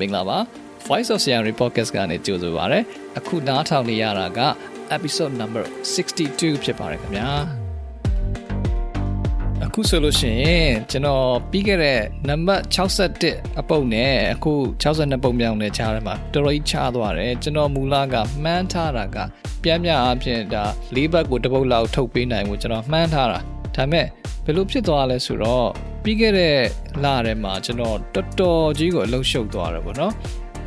မင်္ဂလာပါ Voice of Siam Podcast ကနေကြိုဆိုပါရစေအခုနားထောင်နေရတာက episode number 62ဖြစ်ပါတယ်ခင်ဗျာအခုဆိုလို့ရှိရင်ကျွန်တော်ပြီးခဲ့တဲ့နံပါတ်61အပုတ်နဲ့အခု62ပုံမြောင်နဲ့ခြားရမှာတော်တော်ကြီးခြားသွားတယ်ကျွန်တော်မူလကမှန်းထားတာကပြန်ပြန်အဖြစ်ဒါ၄ဘက်ကိုတစ်ပုတ်လောက်ထုတ်ပေးနိုင်ဖို့ကျွန်တော်မှန်းထားတာဒါပေမဲ့ဘယ်လိုဖြစ်သွားလဲဆိုတော့ ပြီးခဲ့တဲ့လထဲမှာကျွန်တော်တော်တော်ကြီးကိုအလုံးရှုပ်သွားတယ်ပေါ့နော်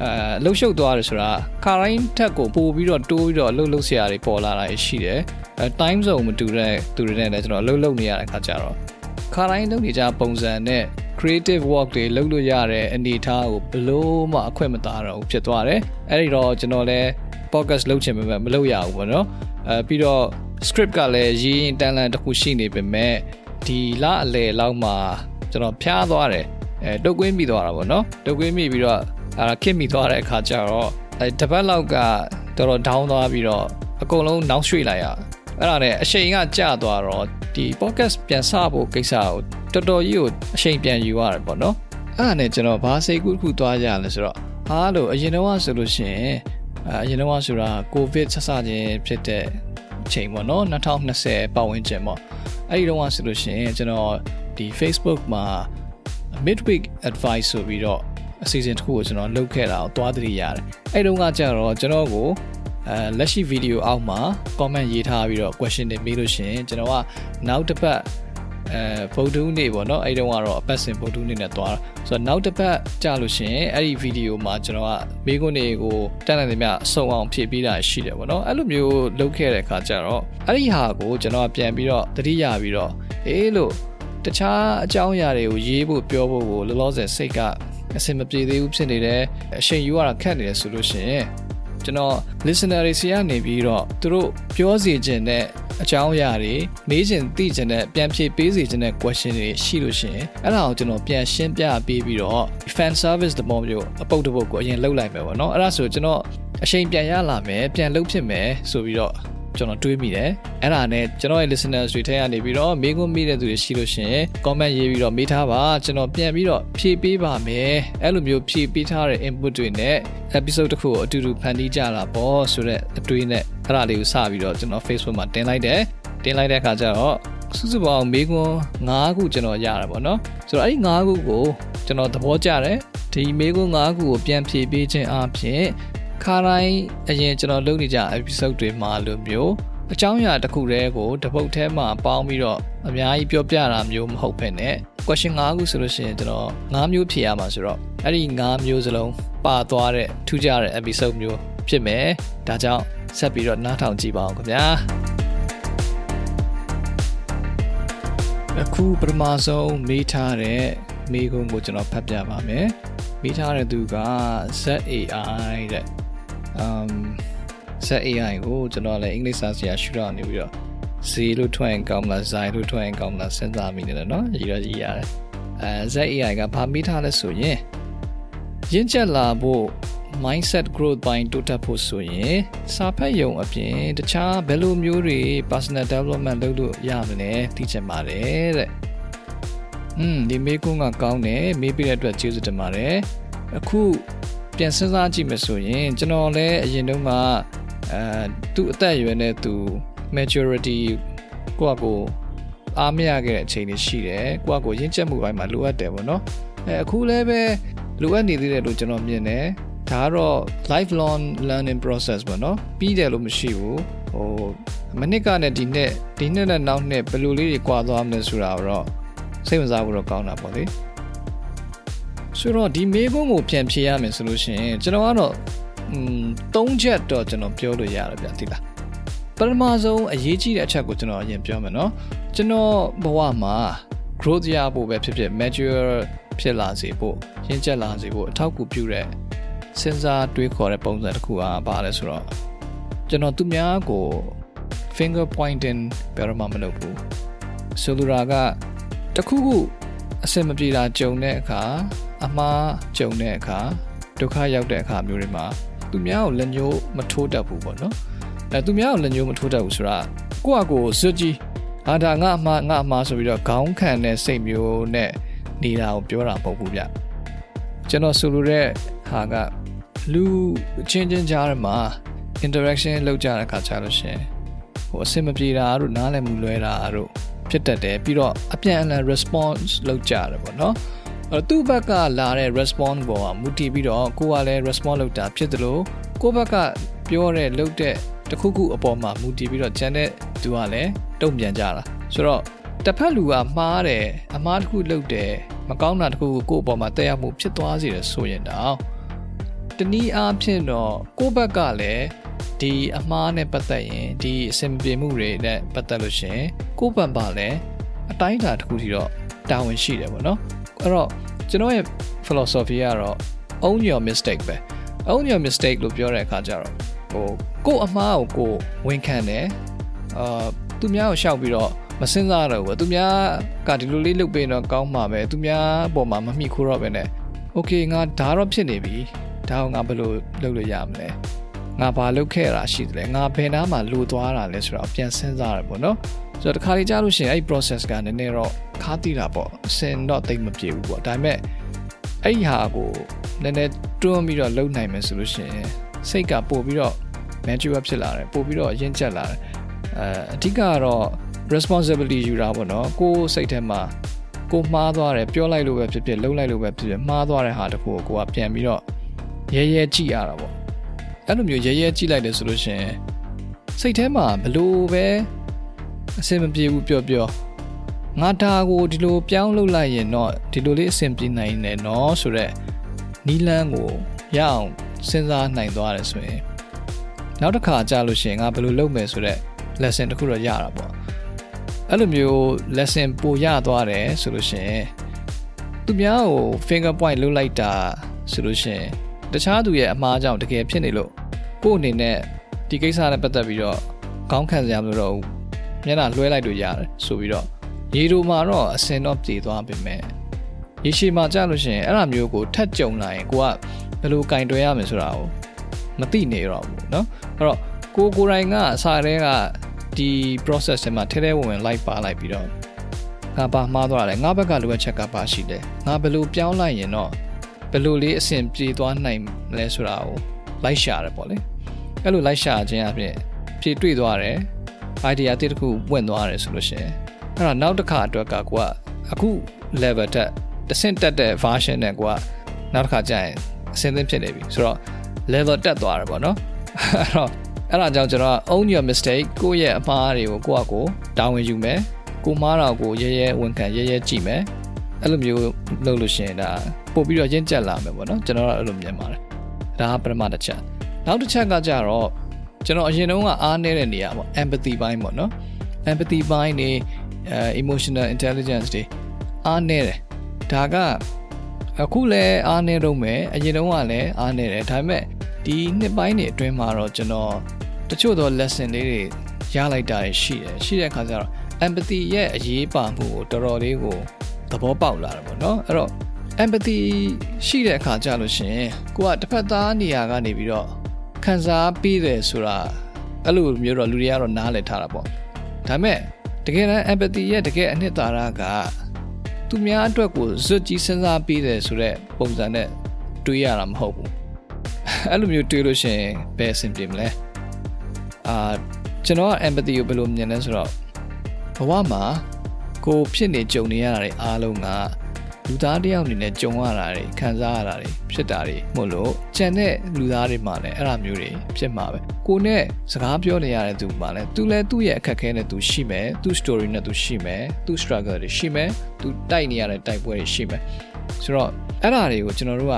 အဲအလုံးရှုပ်သွားတယ်ဆိုတာခါတိုင်းထက်ကိုပို့ပြီးတော့တိုးပြီးတော့အလုံးလုံးဆရာတွေပေါ်လာတာရှိတယ်အဲ time zone မတူတဲ့သူတွေနဲ့လည်းကျွန်တော်အလုံးလုံးနေရတဲ့ခါကျတော့ခါတိုင်းလုပ်နေကြပုံစံနဲ့ creative work တွေလုပ်လို့ရတဲ့အနေအထားကိုဘလို့မှအခွင့်မသားတော့ဘူးဖြစ်သွားတယ်အဲ့ဒီတော့ကျွန်တော်လည်း podcast လုပ်ချင်ပေမဲ့မလုပ်ရဘူးပေါ့နော်အဲပြီးတော့ script ကလည်းရေးရင်တန်လန်တစ်ခုရှိနေပေမဲ့ ဒီလအလယ်လောက်မှာကျွန်တော်ဖျားသွားတယ်အဲတုတ်ကွင်းမိသွားတာပေါ့နော်တုတ်ကွင်းမိပြီးတော့အဲခစ်မိသွားတဲ့အခါကျတော့အဲတပတ်လောက်ကတော်တော် down သွားပြီးတော့အကုန်လုံးနောက်ရွှေ့လိုက်ရအဲ့ဒါနဲ့အချိန်ကကျသွားတော့ဒီ podcast ပြန်စဖို့ကိစ္စကိုတော်တော်ကြီးကိုအချိန်ပြန်ယူရတယ်ပေါ့နော်အဲ့ဒါနဲ့ကျွန်တော်ဘာစိတ်ကူးတစ်ခုသွားကြလဲဆိုတော့ဟာလို့အရင်တော့ဆိုလို့ရှိရင်အရင်တော့ဆိုတာကိုဗစ်ဆက်စခြင်းဖြစ်တဲ့ ချိန်ပေါ့နော်2020ပတ်ဝန်းကျင်ပေါ့အဲ့ဒီတော့ဆိုလို့ရှိရင်ကျွန်တော်ဒီ Facebook မှာ midweek advice ဆိုပြီးတော့အစီအစဉ်တစ်ခုကိုကျွန်တော်လုပ်ခဲ့တာကိုသွားသတိရတယ်အဲ့တုန်းကကျတော့ကျွန်တော်ကိုအဲလက်ရှိဗီဒီယိုအောက်မှာ comment ရေးထားပြီးတော့ question တွေမေးလို့ရှိရင်ကျွန်တော်ကနောက်တစ်ပတ် အဲဗုဒ္ဓဦးနေ့ပေါ့နော်အဲ့တုန်းကတော့အပတ်စဉ်ဗုဒ္ဓဦးနေ့နဲ့သွားတာဆိုတော့နောက်တစ်ပတ်ကြာလို့ရှိရင်အဲ့ဒီဗီဒီယိုမှာကျွန်တော်ကမိခွန်းတွေကိုတက်နိုင်တယ်မြအဆုံအောင်ဖြည့်ပေးတာရှိတယ်ပေါ့နော်အဲ့လိုမျိုးလုပ်ခဲ့တဲ့အခါကျတော့အဲ့ဒီဟာကိုကျွန်တော်ကပြန်ပြီးတော့တတိယပြီးတော့အေးလို့တခြားအကြောင်းအရာတွေကိုရေးဖို့ပြောဖို့ကိုလောလောဆယ်စိတ်ကအဆင်မပြေသေးဘူးဖြစ်နေတယ်အချိန်ယူရတာခက်နေတယ်ဆိုလို့ရှိရင် ကျွန်တော် listener တွေဆီကနေပြီးတော့သူတို့ပြောစီခြင်းတဲ့အကြောင်းအရာတွေမေးခြင်းသိခြင်းနဲ့ပြန်ဖြေပေးစီခြင်းတဲ့ question တွေရှိလို့ရှိရင်အဲ့ဒါကိုကျွန်တော်ပြန်ရှင်းပြပေးပြီးတော့ fan service တမောမျိုးအပုတ်တပုတ်ကိုအရင်လုပ်လိုက်မယ်ပေါ့နော်အဲ့ဒါဆိုကျွန်တော်အချိန်ပြန်ရလာမယ်ပြန်လုပ်ဖြစ်မယ်ဆိုပြီးတော့ ကျွန်တော်တွေးမိတယ်အဲ့ဒါနဲ့ကျွန်တော်ရဲ့ listeners တွေထဲကနေပြီးတော့မေးခွန်းမေးတဲ့သူတွေရှိလို့ရှိရင် comment ရေးပြီးတော့မေးထားပါကျွန်တော်ပြန်ပြီးတော့ဖြည့်ပေးပါမယ်အဲ့လိုမျိုးဖြည့်ပေးထားတဲ့ input တွေနဲ့ episode တစ်ခုကိုအတူတူဖန်တီးကြတာပေါ့ဆိုတော့အတွေးနဲ့အဲ့ဒါလေးကိုစပြီးတော့ကျွန်တော် Facebook မှာတင်လိုက်တယ်တင်လိုက်တဲ့အခါကျတော့စုစုပေါင်းမေးခွန်း9ခုကျွန်တော်ရတာပေါ့နော်ဆိုတော့အဲ့ဒီ9ခုကိုကျွန်တော်သဘောကျတယ်ဒီမေးခွန်း9ခုကိုပြန်ဖြည့်ပေးခြင်းအပြင် ခါတိုင်းအရင်ကျွန်တော်လုပ်နေကြ episode တွေမှာလိုမျိုးအကြောင်းအရာတစ်ခုတည်းကိုတပုတ်ထဲမှာပေါင်းပြီးတော့အများကြီးပြောပြတာမျိုးမဟုတ်ဘဲနဲ့ question 5ခုဆိုလို့ရှိရင်ကျွန်တော်5မျိုးဖြေရမှာဆိုတော့အဲ့ဒီ5မျိုးစလုံးပါသွားတဲ့ထူးခြားတဲ့ episode မျိုးဖြစ်မယ်ဒါကြောင့်ဆက်ပြီးတော့နားထောင်ကြည့်ပါအောင်ခင်ဗျာအခုပထမဆုံးမေးထားတဲ့မေးခွန်းကိုကျွန်တော်ဖတ်ပြပါမယ်မေးထားတဲ့သူက ZAI တဲ့ um set AI ကိုကျွန်တော်လည်းအင်္ဂလိပ်စာဆရာရှုတော့နေပြီးတော့ဇီလို့ထွက်ရင်ကောင်းမလားဇိုင်လို့ထွက်ရင်ကောင်းမလားစဉ်းစားမိနေတယ်နော်ရည်ရည်ရတယ်အဲ set AI ကဘာမိထားလဲဆိုရင်ရင့်ကျက်လာဖို့ mindset growth ပိုင်းတိုးတက်ဖို့ဆိုရင်စာဖတ်ရုံအပြင်တခြားဘယ်လိုမျိုးတွေ personal development လုပ်လို့ရမလဲသိချင်ပါတယ်တဲ့อืมဒီမေးခွန်းကကောင်းတယ်မေးပြတဲ့အတွက်ကျေးဇူးတင်ပါတယ်အခု ပြန်စဉ်းစားကြည့်မယ်ဆိုရင်ကျွန်တော်လည်းအရင်တုန်းကအဲသူ့အသက်အရွယ်နဲ့သူ maturity ကိုယ့်အကိုအားမရခဲ့တဲ့အချိန်တွေရှိတယ်ကိုယ့်အကိုရင့်ကျက်မှုပိုင်းမှာလိုအပ်တယ်ပေါ့နော်အဲအခုလည်းပဲလိုအပ်နေသေးတယ်လို့ကျွန်တော်မြင်တယ်ဒါကတော့ lifelong learning process ပေါ့နော်ပြီးတယ်လို့မရှိဘူးဟိုမနစ်ကနဲ့ဒီနှစ်ဒီနှစ်နဲ့နောက်နှစ်ဘယ်လိုလေးတွေကွာသွားမလဲဆိုတာတော့စိတ်ဝင်စားဖို့တော့ကောင်းတာပေါ့လေ ဆိုတော့ဒီမေးခွန်းကိုပြန်ဖြေရမယ်ဆိုလို့ရှိရင်ကျွန်တော်ကတော့อืม၃ချက်တော့ကျွန်တော်ပြောလို့ရတယ်ဗျသိလားပထမဆုံးအရေးကြီးတဲ့အချက်ကိုကျွန်တော်အရင်ပြောမယ်เนาะကျွန်တော်ဘဝမှာ growth ရဖို့ပဲဖြစ်ဖြစ် mature ဖြစ်လာစေဖို့ရင့်ကျက်လာစေဖို့အထောက်အကူပြုတဲ့စဉ်းစားတွေးခေါ်တဲ့ပုံစံတစ်ခုအားပါလဲဆိုတော့ကျွန်တော်သူများကို finger pointing ပြောရမှာမလုပ်ဘူးဆိုလိုတာကတခုခုအစင်မပြေတာကြုံတဲ့အခါ အမှားကြုံတဲ့အခါဒုက္ခရောက်တဲ့အခါမျိုးတွေမှာသူများကိုလက်ညှိုးမထိုးတတ်ဘူးပေါ့နော်အဲသူများကိုလက်ညှိုးမထိုးတတ်ဘူးဆိုတာကိုယ့်အကိုစွကြီးအာဒါငါအမှားငါအမှားဆိုပြီးတော့ခေါင်းခံတဲ့စိတ်မျိုးနဲ့နေတာကိုပြောတာမဟုတ်ဘူးဗျကျွန်တော်ဆိုလိုတဲ့ဟဟာကလူချင်းချင်းကြားထဲမှာ interaction လုပ်ကြတဲ့အခါကျလို့ရှင်ဟိုအဆင်မပြေတာတို့နားလည်မှုလွဲတာတို့ဖြစ်တတ်တယ်ပြီးတော့အပြန်အလှန် response လုပ်ကြတယ်ပေါ့နော် အဲ့သူ့ဘက်ကလာတဲ့ response ပေါ်မှာမူတည်ပြီးတော့ကိုကလည်း response လုပ်တာဖြစ်တယ်လို့ကိုဘက်ကပြောတဲ့လုပ်တဲ့တခုခုအပေါ်မှာမူတည်ပြီးတော့ကျန်တဲ့သူကလည်းတုံ့ပြန်ကြတာဆိုတော့တစ်ဖက်လူကမှားတယ်အမှားတစ်ခုလုပ်တယ်မကောင်းတာတစ်ခုကိုကိုယ့်အပေါ်မှာတက်ရောက်မှုဖြစ်သွားစေတယ်ဆိုရင်တော့တနည်းအားဖြင့်တော့ကိုယ့်ဘက်ကလည်းဒီအမှားနဲ့ပတ်သက်ရင်ဒီအဆင်ပြေမှုတွေနဲ့ပတ်သက်လို့ရှင်ကိုယ့်ဘက်ပါလည်းအတိုင်းအတာတစ်ခုထိတော့တာဝန်ရှိတယ်ပေါ့နော် အဲ့တော့ကျွန်တော်ရဲ့ philosophy ကတော့ own your mistake ပဲ own your mistake လို့ပြောတဲ့အခါကျတော့ဟိုကို့အမှားကိုကိုဝန်ခံတယ်အာသူများကိုရှောက်ပြီးတော့မစင်စားတော့ဘူးသူများကဒီလိုလေးလုပ်ပေးတော့ကောင်းမှာပဲသူများအပေါ်မှာမမိခိုးတော့ပဲနဲ့ okay ငါဒါတော့ဖြစ်နေပြီဒါကငါဘယ်လိုလုပ်လို့ရမလဲငါဘာလုပ်ခဲ့တာရှိတယ်လဲငါဘယ်နားမှာလိုသွားတာလဲဆိုတော့ပြန်စဉ်းစားရပေါ့နော်ဆိုတော့တခါလေကြားလို့ရှိရင်အဲ့ process ကနည်းနည်းတော့ ခါတိတာပေါ့အစင်တော့တိတ်မပြေဘူးပေါ့ဒါပေမဲ့အဲ့ဒီဟာကိုနည်းနည်းတွန်းပြီးတော့လုပ်နိုင်မယ်ဆိုလို့ရှိရင်စိတ်ကပို့ပြီးတော့ mature ဖြစ်လာတယ်ပို့ပြီးတော့ရင့်ကျက်လာတယ်အဲအဓိကကတော့ responsibility ယူတာပေါ့နော်ကိုယ်စိတ်ထဲမှာကိုမှားသွားတယ်ပြောလိုက်လို့ပဲဖြစ်ဖြစ်လုပ်လိုက်လို့ပဲဖြစ်ဖြစ်မှားသွားတဲ့ဟာတခုကိုကိုကပြန်ပြီးတော့ရဲရဲကြည့်ရတာပေါ့အဲ့လိုမျိုးရဲရဲကြည့်လိုက်တယ်ဆိုလို့ရှိရင်စိတ်ထဲမှာဘလို့ပဲအဆင်မပြေဘူးပြောပြော ငါဒါကိုဒီလိုပြောင်းလုပ်လိုက်ရင်တော့ဒီလိုလေးအဆင်ပြေနိုင်တယ်နော်ဆိုတော့နီလန်းကိုရအောင်စဉ်းစားနိုင်သွားတယ်ဆိုရင်နောက်တစ်ခါကြာလို့ရှိရင်ငါဘယ်လိုလုပ်မယ်ဆိုတော့ lesson တခုတော့ရတာပေါ့အဲ့လိုမျိုး lesson ပိုရသွားတယ်ဆိုလို့ရှိရင်သူများကို finger point လုပ်လိုက်တာဆိုလို့ရှိရင်တခြားသူရဲ့အမှားကြောင့်တကယ်ဖြစ်နေလို့ကို့အနေနဲ့ဒီကိစ္စနဲ့ပတ်သက်ပြီးတော့ခေါင်းခံစရာမလိုတော့ဘူးမျက်နှာလွှဲလိုက်လို့ရတယ်ဆိုပြီးတော့ ရေတို့မှာတော့အစင်တော့ပြေသွားပြီမဲ့ရေရှည်မှာကြာလို့ရှိရင်အဲ့လိုမျိုးကိုထက်ကြုံလာရင်ကိုကဘယ်လိုကင်တွယ်ရမလဲဆိုတာကိုမသိနေတော့ဘူးเนาะအဲ့တော့ကိုကိုယ်တိုင်ကအစာတွေကဒီ process ထဲမှာထဲထဲဝင်ဝင်လိုက်ပါလိုက်ပြီးတော့ငါပါမှားသွားတယ်ငါဘက်ကလိုအပ်ချက်ကပါရှိတယ်ငါဘယ်လိုပြောင်းလိုက်ရင်တော့ဘယ်လိုလေးအဆင်ပြေသွားနိုင်မလဲဆိုတာကိုလိုက်ရှာတယ်ပေါ့လေအဲ့လိုလိုက်ရှာခြင်းအပြင်ဖြည့်တွေ့သွားတယ် idea တစ်ခုပွင့်သွားတယ်ဆိုလို့ရှိရင် အဲ့တော့နောက်တစ်ခါအတွက်ကကိုကအခု level တက်တဆင့်တက်တဲ့ version နဲ့ကိုကနောက်တစ်ခါကျရင်အဆင်သင့်ဖြစ်နေပြီဆိုတော့ level တက်သွားတယ်ပေါ့နော်အဲ့တော့အဲ့ဒါကြောင့်ကျွန်တော် own your mistake ကိုယ့်ရဲ့အမှားတွေကိုကိုယ့်အကိုတာဝန်ယူမယ်ကိုမှားတာကိုရဲရဲဝန်ခံရဲရဲကြည့်မယ်အဲ့လိုမျိုးလုပ်လို့ရှိရင်ဒါပို့ပြီးတော့ရင့်ကျက်လာမယ်ပေါ့နော်ကျွန်တော်ကအဲ့လိုမြင်ပါတယ်ဒါကပထမတစ်ချက်နောက်တစ်ချက်ကကြတော့ကျွန်တော်အရင်တုန်းကအားနည်းတဲ့နေရာပေါ့ empathy ဘိုင်းပေါ့နော် empathy ဘိုင်းနေ emotional intelligence တွေအားနည်းတယ်ဒါကအခုလည်းအားနည်းတော့မယ်အရင်တုန်းကလည်းအားနည်းတယ်ဒါပေမဲ့ဒီနှစ်ပိုင်းတွေအတွင်းမှာတော့ကျွန်တော်တချို့သော lesson လေးတွေရလိုက်တာရှိတယ်ရှိတဲ့အခါကျတော့ empathy ရဲ့အရေးပါမှုကိုတော်တော်လေးကိုသဘောပေါက်လာတယ်ပေါ့နော်အဲ့တော့ empathy ရှိတဲ့အခါကျလို့ရှင်ကိုကတစ်ဖက်သားနေရာကနေပြီးတော့ခံစားပြီးတယ်ဆိုတာအဲ့လိုမျိုးတော့လူတွေကတော့နားလည်ထားတာပေါ့ဒါပေမဲ့ တကယ်တမ်း empathy ရဲ့တကယ်အနှစ်သာရကသူများအတွက်ကိုဇွတ်ကြီးစဉ်းစားပြီးတယ်ဆိုတော့ပုံစံနဲ့တွေးရတာမဟုတ်ဘူးအဲ့လိုမျိုးတွေးလို့ရှိရင်ဘယ်အဆင်ပြေမလဲအာကျွန်တော်က empathy ကိုဘယ်လိုမြင်လဲဆိုတော့ဘဝမှာကိုဖြစ်နေကြုံနေရတာတွေအားလုံးက လူသားတယောက်အနေနဲ့ကြုံရတာတွေခံစားရတာတွေဖြစ်တာတွေမို့လို့ကြံတဲ့လူသားတွေမှာလည်းအဲ့လိုမျိုးတွေဖြစ်မှာပဲကိုနဲ့စကားပြောနေရတဲ့သူမှာလည်းသူလည်းသူ့ရဲ့အခက်အခဲနဲ့သူရှိမယ်သူ့ story နဲ့သူရှိမယ်သူ့ struggle တွေရှိမယ်သူတိုက်နေရတဲ့တိုက်ပွဲတွေရှိမယ်ဆိုတော့အဲ့ဒါတွေကိုကျွန်တော်တို့က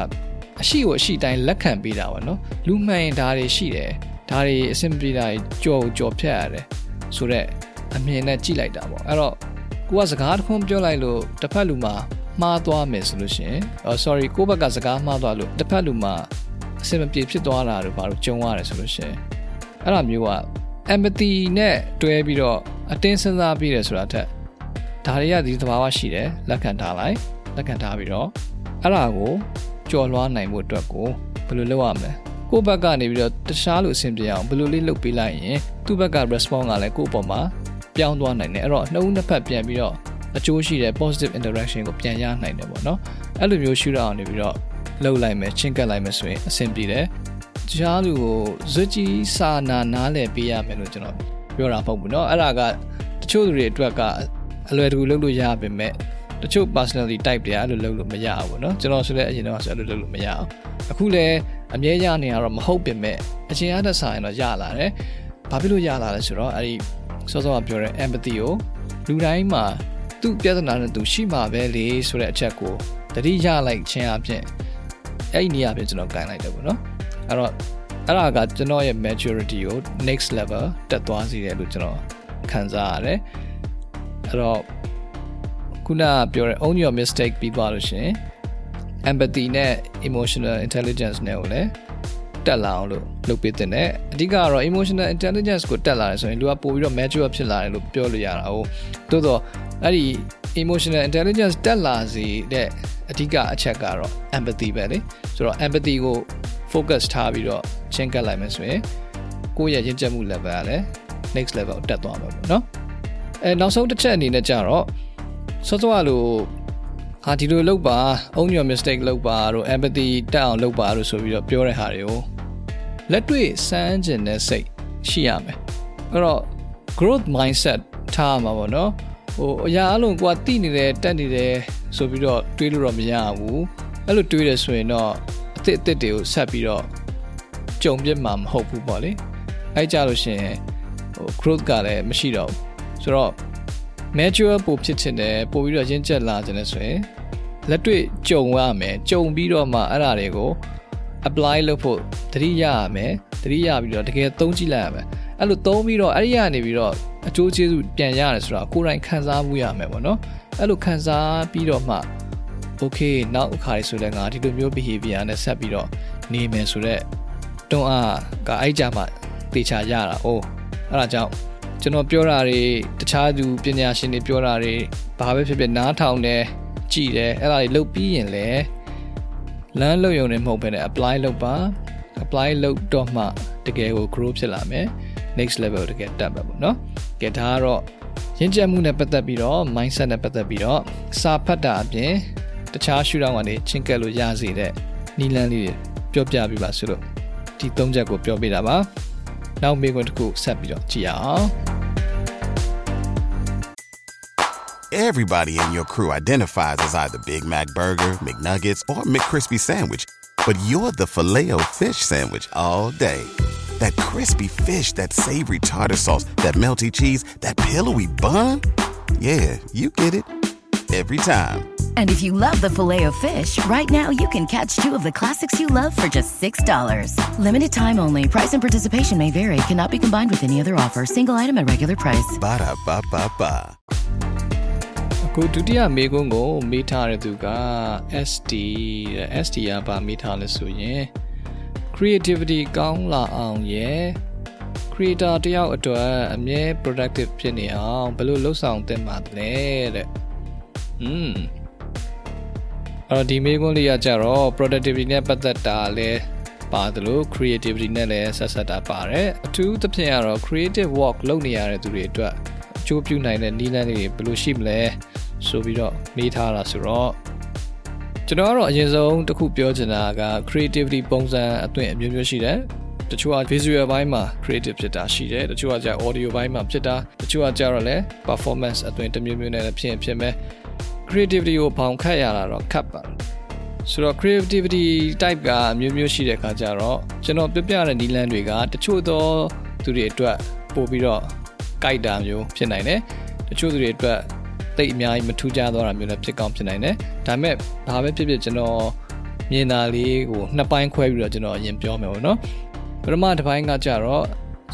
အရှိကိုအရှိတိုင်းလက်ခံပေးတာပေါ့နော်လူမှန်ရင်ဒါတွေရှိတယ်ဒါတွေအဆင်ပြေတာကြော်ကြော်ဖြတ်ရတယ်ဆိုတော့အမြင်နဲ့ကြည့်လိုက်တာပေါ့အဲ့တော့ကိုကစကားတစ်ခွန်းပြောလိုက်လို့တစ်ဖက်လူမှာ မှားသွားမယ်ဆိုလို့ရှိရင် sorry ကိုယ့်ဘက်ကစကားမှားသွားလို့တစ်ဖက်လူမှာအဆင်မပြေဖြစ်သွားတာတို့ဘာလို့ကြုံရတယ်ဆိုလို့ရှိရင်အဲ့လိုမျိုးက empathy နဲ့တွဲပြီးတော့အတင်းစဉ်းစားပြီးတယ်ဆိုတာထက်ဒါတွေကဒီသဘာဝရှိတယ်လက်ခံထားလိုက်လက်ခံထားပြီးတော့အဲ့ဒါကိုကြော်လွှားနိုင်မှုအတွက်ကိုဘယ်လိုလုပ်ရမလဲကိုယ့်ဘက်ကနေပြီးတော့တခြားလူအဆင်ပြေအောင်ဘယ်လိုလေးလုပ်ပေးလိုက်ရင်သူ့ဘက်က response ကလည်းကိုယ့်အပေါ်မှာပြောင်းသွားနိုင်တယ်အဲ့တော့နှစ်ဦးနှစ်ဖက်ပြန်ပြီးတော့ အကျိုးရှိတဲ့ positive interaction ကိုပြန်ရနိုင်တယ်ပေါ့နော်အဲ့လိုမျိုးရှုရအောင်နေပြီးတော့ လှုပ်လိုက်မယ်ချင်းကပ်လိုက်မယ်ဆိုရင်အဆင်ပြေတယ်တခြားလူကိုဇွတ်ကြီးစာနာနားလည်ပေးရမယ်လို့ကျွန်တော်ပြောတာမဟုတ်ဘူးเนาะအဲ့ဒါကတချို့လူတွေအတွက်ကအလွယ်တကူလုပ်လို့ရပါမယ်တချို့ personality type တွေအဲ့လိုလုပ်လို့မရဘူးเนาะကျွန်တော်ဆိုလည်းအရင်တော့ဆိုအဲ့လိုလုပ်လို့မရအောင်အခုလည်းအမြဲရနေရတော့မဟုတ်ပြင်မဲ့အချင်းအားသက်ဆိုင်တော့ရလာတယ်ဘာဖြစ်လို့ရလာလဲဆိုတော့အဲ့ဒီစောစောကပြောတဲ့ empathy ကိုလူတိုင်းမှာ သူ့ပြဿနာနဲ့သူရှိမှာပဲလေဆိုတဲ့အချက်ကိုတတိရလိုက်ခြင်းအပြင်အဲ့ဒီနေရာပြင်ကျွန်တော်ကန်လိုက်တယ်ပေါ့နော်အဲ့တော့အဲ့ဒါကကျွန်တော်ရဲ့ maturity ကို next level တက်သွားစေတယ်လို့ကျွန်တော်ခံစားရတယ်အဲ့တော့ခုနပြောတဲ့ own your mistake ပြီးသွားလို့ရှင် empathy နဲ့ emotional intelligence နဲ့ကိုလည်းတက်လာအောင်လို့လုပ်ပေးတဲ့နဲ့အဓိကကတော့ emotional intelligence ကိုတက်လာတယ်ဆိုရင်လူကပို့ပြီးတော့ mature ဖြစ်လာတယ်လို့ပြောလို့ရတာ哦တိုးတော့ အဲ့ဒီ emotional intelligence တက်လာစေတဲ့အဓိကအချက်ကတော့ empathy ပဲလေဆိုတော့ empathy ကို focus ထားပြီးတော့ချင်းကပ်လိုက်မယ်ဆိုရင်ကိုယ့်ရဲ့ရင့်ကျက်မှု level ကလည်း next level တက်သွားမှာပေါ့နော်အဲနောက်ဆုံးတစ်ချက်အနေနဲ့ကြတော့စောစောကလို့ဟာဒီလိုလုပ်ပါ own your mistake လုပ်ပါတို့ empathy တက်အောင်လုပ်ပါတို့ဆိုပြီးတော့ပြောတဲ့ဟာတွေကိုလက်တွေ့စမ်းကျင်တဲ့စိတ်ရှိရမယ်အဲ့တော့ growth mindset ထားမှာပေါ့နော် ဟိုအရာအလုံးကိုကတိနေတယ်တက်နေတယ်ဆိုပြီးတော့တွေးလို့တော့မရဘူးအဲ့လိုတွေးတယ်ဆိုရင်တော့အစ်စ်အစ်စ်တွေကိုဆက်ပြီးတော့ကြုံပြစ်မှာမဟုတ်ဘူးပေါ့လေအဲ့ကြလို့ရှိရင်ဟို growth ကလည်းမရှိတော့ဘူးဆိုတော့ mature ပိုဖြစ်ချင်တယ်ပိုပြီးတော့ရင့်ကျက်လာခြင်းလဲဆိုရင်လက်တွေ့ကြုံရမယ်ကြုံပြီးတော့မှအဲ့ဒါတွေကို apply လုပ်ဖို့တတိရရမယ်တတိရပြီးတော့တကယ်သုံးကြည့်လိုက်ရမယ် အဲ့လိုသုံးပြီးတော့အဲ့ဒီကနေပြီးတော့အကျိုးကျေးဇူးပြန်ရတယ်ဆိုတော့ကိုယ်တိုင်ခံစားမှုရမယ်ပေါ့နော်အဲ့လိုခံစားပြီးတော့မှ okay နောက်အခါလေးဆိုလည်းငါဒီလိုမျိုး behavior နဲ့ဆက်ပြီးတော့နေမယ်ဆိုတော့တွန်းအားကအဲ့ကြမှာတေချာရတာအိုးအဲ့ဒါကြောင့်ကျွန်တော်ပြောတာတွေတခြားသူပညာရှင်တွေပြောတာတွေဘာပဲဖြစ်ဖြစ်နားထောင်တယ်ကြည်တယ်အဲ့ဒါတွေလုပ်ပြီးရင်လည်းလမ်းလုပ်ရုံနဲ့မဟုတ်ဘဲနဲ့ apply လုပ်ပါ apply လုပ်တော့မှတကယ်ကို grow ဖြစ်လာမယ် next level တကယ်တက်မှာပေါ့နော်ကဲဒါကတော့ရင့်ကျက်မှုနဲ့ပတ်သက်ပြီးတော့ mindset နဲ့ပတ်သက်ပြီးတော့စာဖတ်တာအပြင်တခြားရှုထောင့်ကနေချင်းကပ်လို့ရစေတဲ့နီလန်းလေးတွေပြောပြပြပါဆိုလို့ဒီ၃ချက်ကိုပြောပြတာပါနောက်မေးခွန်းတစ်ခုဆက်ပြီးတော့ကြည့်အောင် Everybody in your crew identifies as either Big Mac Burger, McNuggets, or McCrispy Sandwich. But you're the filet fish Sandwich all day. That crispy fish, that savory tartar sauce, that melty cheese, that pillowy bun. Yeah, you get it. Every time. And if you love the filet of fish, right now you can catch two of the classics you love for just $6. Limited time only. Price and participation may vary. Cannot be combined with any other offer. Single item at regular price. Ba da ba ba ba. အခုဒုတိယမေးခွန်းကိုမေးထားတဲ့သူက ST တဲ့ ST ကဗာမေးထားလဲဆိုရင် creativity ကောင်းလာအောင်ရယ် creator တယောက်အတွက်အမြဲ productive ဖြစ်နေအောင်ဘယ်လိုလုပ်ဆောင်သင့်ပါလဲတဲ့อืมအဲ့တော့ဒီမေးခွန်းလေးကကြတော့ productivity နဲ့ပတ်သက်တာလဲပါတယ်လို့ creativity နဲ့လည်းဆက်ဆက်တာပါတယ်အထူးသဖြင့်ကတော့ creative work လုပ်နေရတဲ့သူတွေအတွက်အကျိုးပြုနိုင်တဲ့နည်းလမ်းတွေဘယ်လိုရှိမလဲဆိုပြီးတော့မေးထားတာဆိုတော့ ကျွန်တော်ကတော့အရင်ဆုံးတစ်ခုပြောချင်တာက creativity ပုံစံအသွင်အမျိုးမျိုးရှိတယ်တချို့က visual ဘိုင်းမှာ creative ဖြစ်တာရှိတယ်တချို့ကကြာ audio ဘိုင်းမှာဖြစ်တာတချို့ကကြာတော့လဲ performance အသွင်တစ်မျိုးမျိုးနဲ့လည်းဖြစ်ရင်ဖြစ်မယ် creativity ကိုဘောင်ခတ်ရတာတော့ခတ်ပါတယ်ဆိုတော့ creativity type ကအမျိုးမျိုးရှိတဲ့ခါကျတော့ကျွန်တော်ပြပြတဲ့နီလန်းတွေကတချို့သောသူတွေအတွက်ပို့ပြီးတော့ကြိုက်တာမျိုးဖြစ်နိုင်တယ်တချို့သူတွေအတွက် တိတ်အများကြီးမထူးခြားသွားတာမျိုးလည်းဖြစ်ကောင်းဖြစ်နိုင်တယ်ဒါပေမဲ့ဘာပဲဖြစ်ဖြစ်ကျွန်တော်မြင်တာလေးကိုနှစ်ပိုင်းခွဲပြီးတော့ကျွန်တော်အရင်ပြောမယ်ပေါ့နော်ပထမတစ်ပိုင်းကကြတော့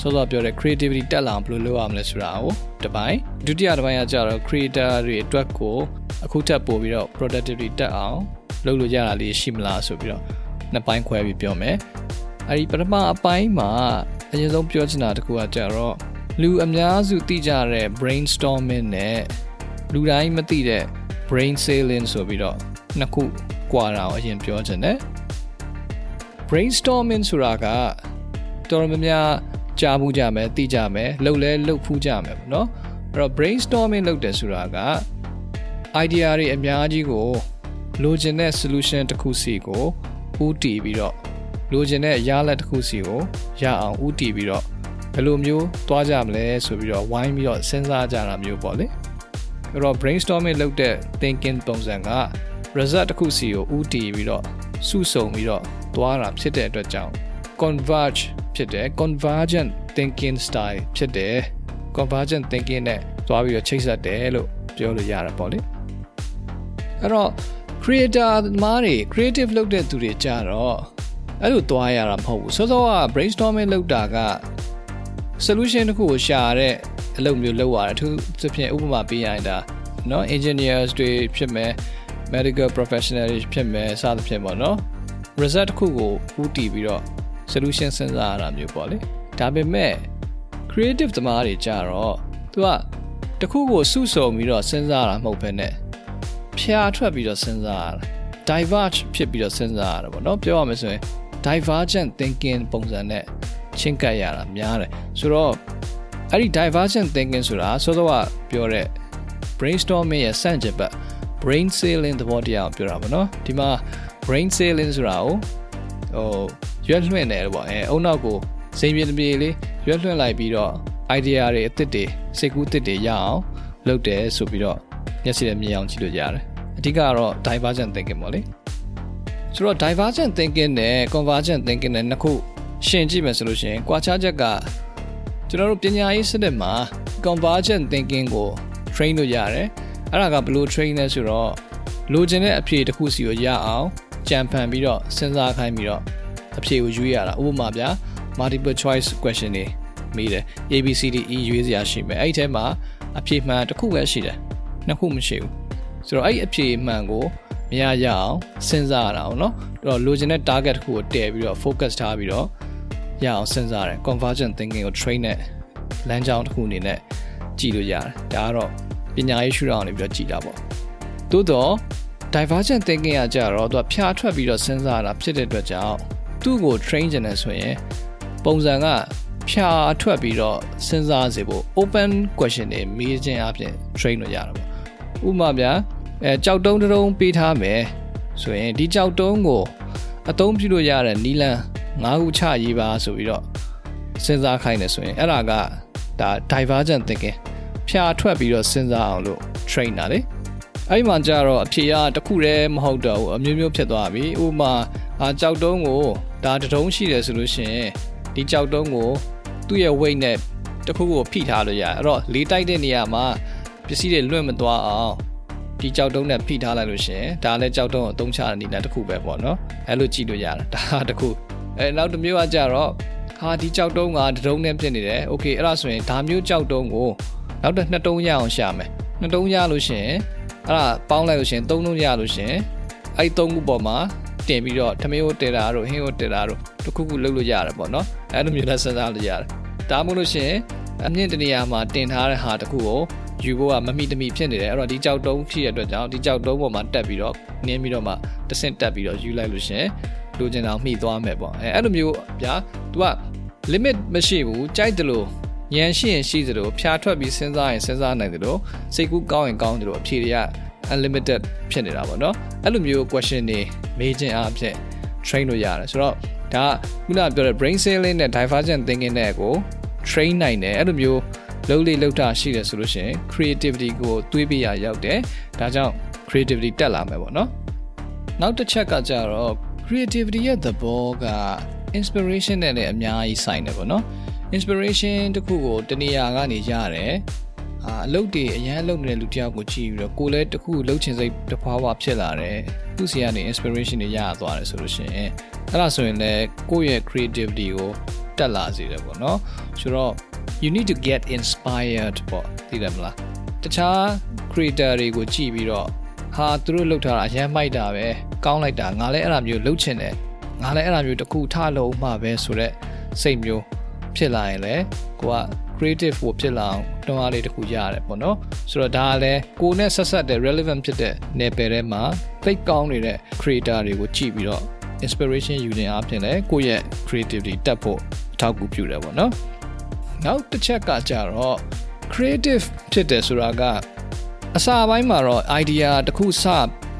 စောစောပြောတဲ့ creativity တက်လာအောင်ဘယ်လိုလုပ်ရမလဲဆိုတာကိုတစ်ပိုင်းဒုတိယတစ်ပိုင်းကကြတော့ creator တွေအတွက်ကိုအခုထပ်ပို့ပြီးတော့ productivity တက်အောင်လုပ်လို့ရတာလေးရှိမလားဆိုပြီးတော့နှစ်ပိုင်းခွဲပြီးပြောမယ်အဲဒီပထမအပိုင်းမှာအရင်ဆုံးပြောချင်တာတခုကကြတော့လူအများစုသိကြတဲ့ brainstorming နဲ့ လူတိုင်းမသိတဲ့ brain sailing ဆိုပြီးတော့နှစ်ခုကွာတာကိုအရင်ပြောချင်တယ် brainstorming ဆိုတာကတော်တော်များများကြားမှုကြမယ်သိကြမယ်လှုပ်လဲလှုပ်ဖူးကြမယ်ပေါ့နော်အဲ့တော့ brainstorming လုပ်တယ်ဆိုတာက idea တွေအများကြီးကိုလိုချင်တဲ့ solution တစ်ခုစီကိုဦးတည်ပြီးတော့လိုချင်တဲ့ရလက်တစ်ခုစီကိုရအောင်ဦးတည်ပြီးတော့ဘယ်လိုမျိုးသွားကြမလဲဆိုပြီးတော့ဝိုင်းပြီးတော့စဉ်းစားကြတာမျိုးပေါ့လေ အဲ့တော့ brainstorming လုပ်တဲ့ thinking ပုံစံက result တစ်ခုစီကိုဦးတည်ပြီးတော့စုဆုံပြီးတော့သွားတာဖြစ်တဲ့အတွက်ကြောင့် converge ဖြစ်တယ် convergent thinking style ဖြစ်တယ် convergent thinking နဲ့သွားပြီးတော့ချိတ်ဆက်တယ်လို့ပြောလို့ရတာပေါ့လေအဲ့တော့ creator မားတွေ creative လုပ်တဲ့သူတွေကြတော့အဲ့လိုသွားရတာမဟုတ်ဘူးစောစောက brainstorming လုပ်တာက solution တစ်ခုကိုရှာတဲ့ အလုပ်မျိုးလုပ်ရတယ်အထူးသဖြင့်ဥပမာပေးရရင်ဒါเนาะ engineers တွေဖြစ်မယ် medical professional တွေဖြစ်မယ်စသဖြင့်ပေါ့เนาะ result တစ်ခုကိုဦးတည်ပြီးတော့ solution စဉ်းစားရတာမျိုးပေါ့လေဒါပေမဲ့ creative သမားတွေကြတော့သူကတခုကိုစုစုံပြီးတော့စဉ်းစားရတာမဟုတ်ဘဲနဲ့ဖြာထွက်ပြီးတော့စဉ်းစားရတာ diverge ဖြစ်ပြီးတော့စဉ်းစားရတာပေါ့เนาะပြောရမယ်ဆိုရင် divergent thinking ပုံစံနဲ့ချင်းကပ်ရတာများတယ်ဆိုတော့ အဲ့ဒီ divergent thinking ဆိုတာစောစောကပြောတဲ့ brainstorming ရဲ့စန့်ကျင်ဘက် brain sailing သဘောတရားကိုပြောတာပေါ့နော်ဒီမှာ brain sailing ဆိုတာကိုဟိုရွက်လွှင့်တယ်ပေါ့အဲအုံနောက်ကိုစိမ်ပြေပြေလေးရွက်လွှင့်လိုက်ပြီးတော့ idea တွေအသစ်တွေစိတ်ကူးအသစ်တွေရအောင်လုပ်တယ်ဆိုပြီးတော့မျက်စိနဲ့မြင်အောင်ကြည့်လို့ရတယ်အဓိကကတော့ divergent thinking ပေါ့လေဆိုတော့ divergent thinking နဲ့ convergent thinking နဲ့နှစ်ခုရှင်ကြည့်မယ်ဆိုလို့ရှိရင် ကွာခြားချက်က ကျွန်တော်တို့ပညာရေးစနစ်မှာ convergent thinking ကို train လို့ရတယ်အဲ့ဒါကဘယ်လို train လဲဆိုတော့လိုချင်တဲ့အဖြေတစ်ခုစီကိုရအောင်ကြံဖန်ပြီးတော့စဉ်းစားခိုင်းပြီးတော့အဖြေကိုရွေးရတာဥပမာဗျာ multiple choice question တွေမေးတယ် A B C D E ရွေးစရာရှိမယ်အဲ့ဒီထဲမှာအဖြေမှန်တစ်ခုပဲရှိတယ်နှစ်ခုမရှိဘူးဆိုတော့အဲ့ဒီအဖြေမှန်ကိုမရရအောင်စဉ်းစားရတာအောင်เนาะအဲ့တော့လိုချင်တဲ့ target တစ်ခုကိုတည်ပြီးတော့ focus ထားပြီးတော့ ရအောင်စဉ်းစားတယ် convergent thinking ကို train တဲ့လမ်းကြောင်းတစ်ခုအနေနဲ့ကြည့်လို့ရတယ်ဒါကတော့ပညာရေးရှုထောင့်ကနေပြီးတော့ကြည်တာပေါ့သို့တော့ divergent thinking ကကြတော့သူကဖြာထွက်ပြီးတော့စဉ်းစားတာဖြစ်တဲ့အတွက်ကြောင့်သူ့ကို train ကျင်တယ်ဆိုရင်ပုံစံကဖြာထွက်ပြီးတော့စဉ်းစားစေဖို့ open question တွေမေးခြင်းအပြင် train လို့ရတာပေါ့ဥပမာဗျာအဲကြောက်တုံးတုံးပေးထားမယ်ဆိုရင်ဒီကြောက်တုံးကိုအသုံးပြုလို့ရတဲ့နီလန် ၅ခုချရေးပါဆိုပြီးတော့စဉ်းစားခိုင်းတယ်ဆိုရင်အဲ့ဒါကဒါ divergent thinking ဖြာထွက်ပြီးတော့စဉ်းစားအောင်လို့ train တာလေအဲ့ဒီမှာကြတော့အဖြေကတစ်ခုတည်းမဟုတ်တော့ဘူးအမျိုးမျိုးဖြစ်သွားပြီဥပမာအာကြောက်တုံးကိုဒါတတုံးရှိတယ်ဆိုလို့ရှိရင်ဒီကြောက်တုံးကိုသူ့ရဲ့ weight နဲ့တစ်ခုကိုဖိထားလို့ရတယ်အဲ့တော့လေးတိုက်တဲ့နေရာမှာပစ္စည်းတွေလွင့်မသွားအောင်ဒီကြောက်တုံးနဲ့ဖိထားလိုက်လို့ရှိရင်ဒါလည်းကြောက်တုံးကိုအသုံးချတဲ့နေရာတစ်ခုပဲပေါ့နော်အဲ့လိုကြည့်လို့ရတာဒါတစ်ခု အဲနောက်တစ်မျိုးကကြတော့ဟာဒီကြောက်တုံးကတတုံးနဲ့ဖြစ်နေတယ်โอเคအဲ့ဒါဆိုရင်ဒါမျိုးကြောက်တုံးကိုနောက်တစ်နှစ်တုံးရအောင်ရှာမယ်နှစ်တုံးရလို့ရှိရင်အဲ့ဒါပေါင်းလိုက်လို့ရှိရင်သုံးလုံးရလို့ရှိရင်အဲ့သုံးခုပေါ်မှာတင်ပြီးတော့ထမင်းကိုတဲတာတို့ဟင်းကိုတဲတာတို့တစ်ခုခုလုပ်လို့ရတယ်ပေါ့နော်အဲ့လိုမျိုးလည်းစဉ်းစားလို့ရတယ်ဒါမှမဟုတ်လို့ရှိရင်အမြင့်တနေရာမှာတင်ထားတဲ့ဟာတစ်ခုကိုယူဖို့ကမမိတမိဖြစ်နေတယ်အဲ့တော့ဒီကြောက်တုံးဖြစ်ရတဲ့အတွက်ကြောင့်ဒီကြောက်တုံးပေါ်မှာတက်ပြီးတော့နင်းပြီးတော့မှတဆင့်တက်ပြီးတော့ယူလိုက်လို့ရှင် လိုချင်တာမှီသွားမယ်ပေါ့အဲအဲ့လိုမျိုးဗျာ तू က limit မရှိဘူးကြိုက်တယ်လို့ဉာဏ်ရှိရင်ရှိသလိုဖြာထွက်ပြီးစဉ်းစားရင်စဉ်းစားနိုင်တယ်လို့စိတ်ကူးကောင်းရင်ကောင်းတယ်လို့အဖြေတွေက unlimited ဖြစ်နေတာပေါ့နော်အဲ့လိုမျိုး question တွေမေးခြင်းအဖြစ် train လို့ရတယ်ဆိုတော့ဒါကခုနပြောတဲ့ brain sailing နဲ့ divergent thinking နဲ့ကို train နိုင်တယ်အဲ့လိုမျိုးလုံးလေးလောက်တာရှိတယ်ဆိုလို့ရှိရင် creativity ကိုတွေးပြရရောက်တယ်ဒါကြောင့် creativity တက်လာမယ်ပေါ့နော်နောက်တစ်ချက်ကကြတော့ creativity ရဲ့သဘောက inspiration နဲ့လည်းအများကြီးဆိုင်တယ်ပေါ့နော် inspiration တခုကိုတနေရာကနေရတယ်အာအလုပ်တွေအရန်လုပ်နေတဲ့လူတယောက်ကိုကြည့်ပြီးတော့ကိုလည်းတခုလှုပ်ချင်စိတ်တဖွာဖွာဖြစ်လာတယ်သူစီကနေ inspiration တွေရသွားတယ်ဆိုလို့ရှိရင်အဲ့ဒါဆိုရင်လည်းကိုယ့်ရဲ့ creativity ကိုတက်လာစေတယ်ပေါ့နော်ဆိုတော့ you need to get inspired ပေါ့သိတယ်မလားတခြား creator တွေကိုကြည့်ပြီးတော့ဟာသူတို့လုပ်ထားတာအရန်မိုက်တာပဲ ကောင်းလိုက်တာငါလည်းအဲ့ဒါမျိုးလုပ်ချင်တယ်ငါလည်းအဲ့ဒါမျိုးတခုထလုံးမှပဲဆိုတော့စိတ်မျိုးဖြစ်လာရင်လည်းကိုက creative ကိုဖြစ်လာအောင်တွန်းအားလေးတစ်ခုရတယ်ပေါ့နော်ဆိုတော့ဒါကလည်းကိုနဲ့ဆက်ဆက်တဲ့ relevant ဖြစ်တဲ့နယ်ပယ်ထဲမှာသိကောင်းနေတဲ့ creator တွေကိုကြည့်ပြီးတော့ inspiration ယူနေအပြင်လည်းကိုယ့်ရဲ့ creativity တက်ဖို့အထောက်အကူပြုတယ်ပေါ့နော်နောက်တစ်ချက်ကကြတော့ creative ဖြစ်တယ်ဆိုတာကအစာပိုင်းမှာတော့ idea တစ်ခုစ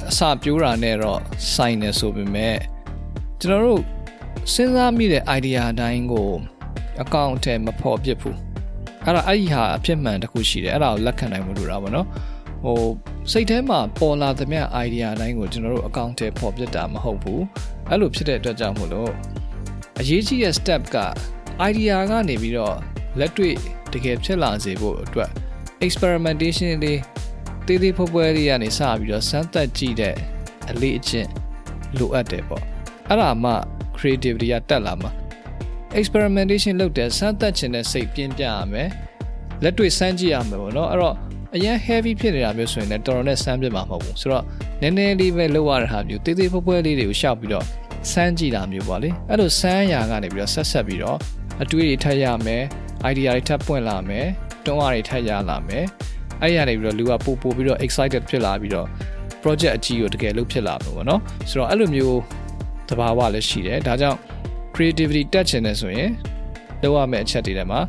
အစပြိုးတာနဲ့တော့စိုင်းနေဆိုပေမဲ့ကျွန်တော်တို့စဉ်းစားမိတဲ့ idea အတိုင်းကိုအကောင့်ထဲမဖော်ပြဘူးအဲ့ဒါအဲ့ဒီဟာအဖြစ်မှန်တစ်ခုရှိတယ်အဲ့ဒါကိုလက်ခံနိုင်မှုလို့တာပေါ့နော်ဟိုစိတ်ထဲမှာပေါ်လာသမျှ idea အတိုင်းကိုကျွန်တော်တို့အကောင့်ထဲဖော်ပြတာမဟုတ်ဘူးအဲ့လိုဖြစ်တဲ့အတွက်ကြောင့်မို့လို့အရေးကြီးတဲ့ step က idea ကနေပြီးတော့လက်တွေ့တကယ်ဖြစ်လာစေဖို့အတွက် experimentation လေး တေးသေးဖွယ်ဖွယ်လေးကနေစပြီးတော့စမ်းသပ်ကြည့်တဲ့အလေးအကျင့်လိုအပ်တယ်ပေါ့အဲ့ဒါမှ creativity ကတက်လာမှာ experimentation လုပ်တဲ့စမ်းသပ်ခြင်းနဲ့စိတ်ပြင်းပြရမယ်လက်တွေ့စမ်းကြည့်ရမယ်ပေါ့နော်အဲ့တော့အရင် heavy ဖြစ်နေတာမျိုးဆိုရင်လည်းတော်တော်နဲ့စမ်းပြမှာမဟုတ်ဘူးဆိုတော့နည်းနည်းလေးပဲလုပ်ရတဲ့ဟာမျိုးတေးသေးဖွယ်ဖွယ်လေးတွေကိုရှောက်ပြီးတော့စမ်းကြည့်တာမျိုးပေါ့လေအဲ့လိုစမ်းရာကနေပြီးတော့ဆက်ဆက်ပြီးတော့အတွေးတွေထပ်ရမယ် idea တွေထပ်ပွင့်လာမယ်တွန်းအားတွေထပ်ရလာမယ် အဲ့ရနေပြီးတော့လူကပို့ပို့ပြီးတော့ excited ဖြစ်လာပြီးတော့ project အကြီးကိုတကယ်လုပ်ဖြစ်လာမှာပေါ့နော်ဆိုတော့အဲ့လိုမျိုးတဘာဝလည်းရှိတယ်ဒါကြောင့် creativity တက်ချင်တယ်ဆိုရင်လုပ်ရမယ့်အချက်တွေထဲမှာ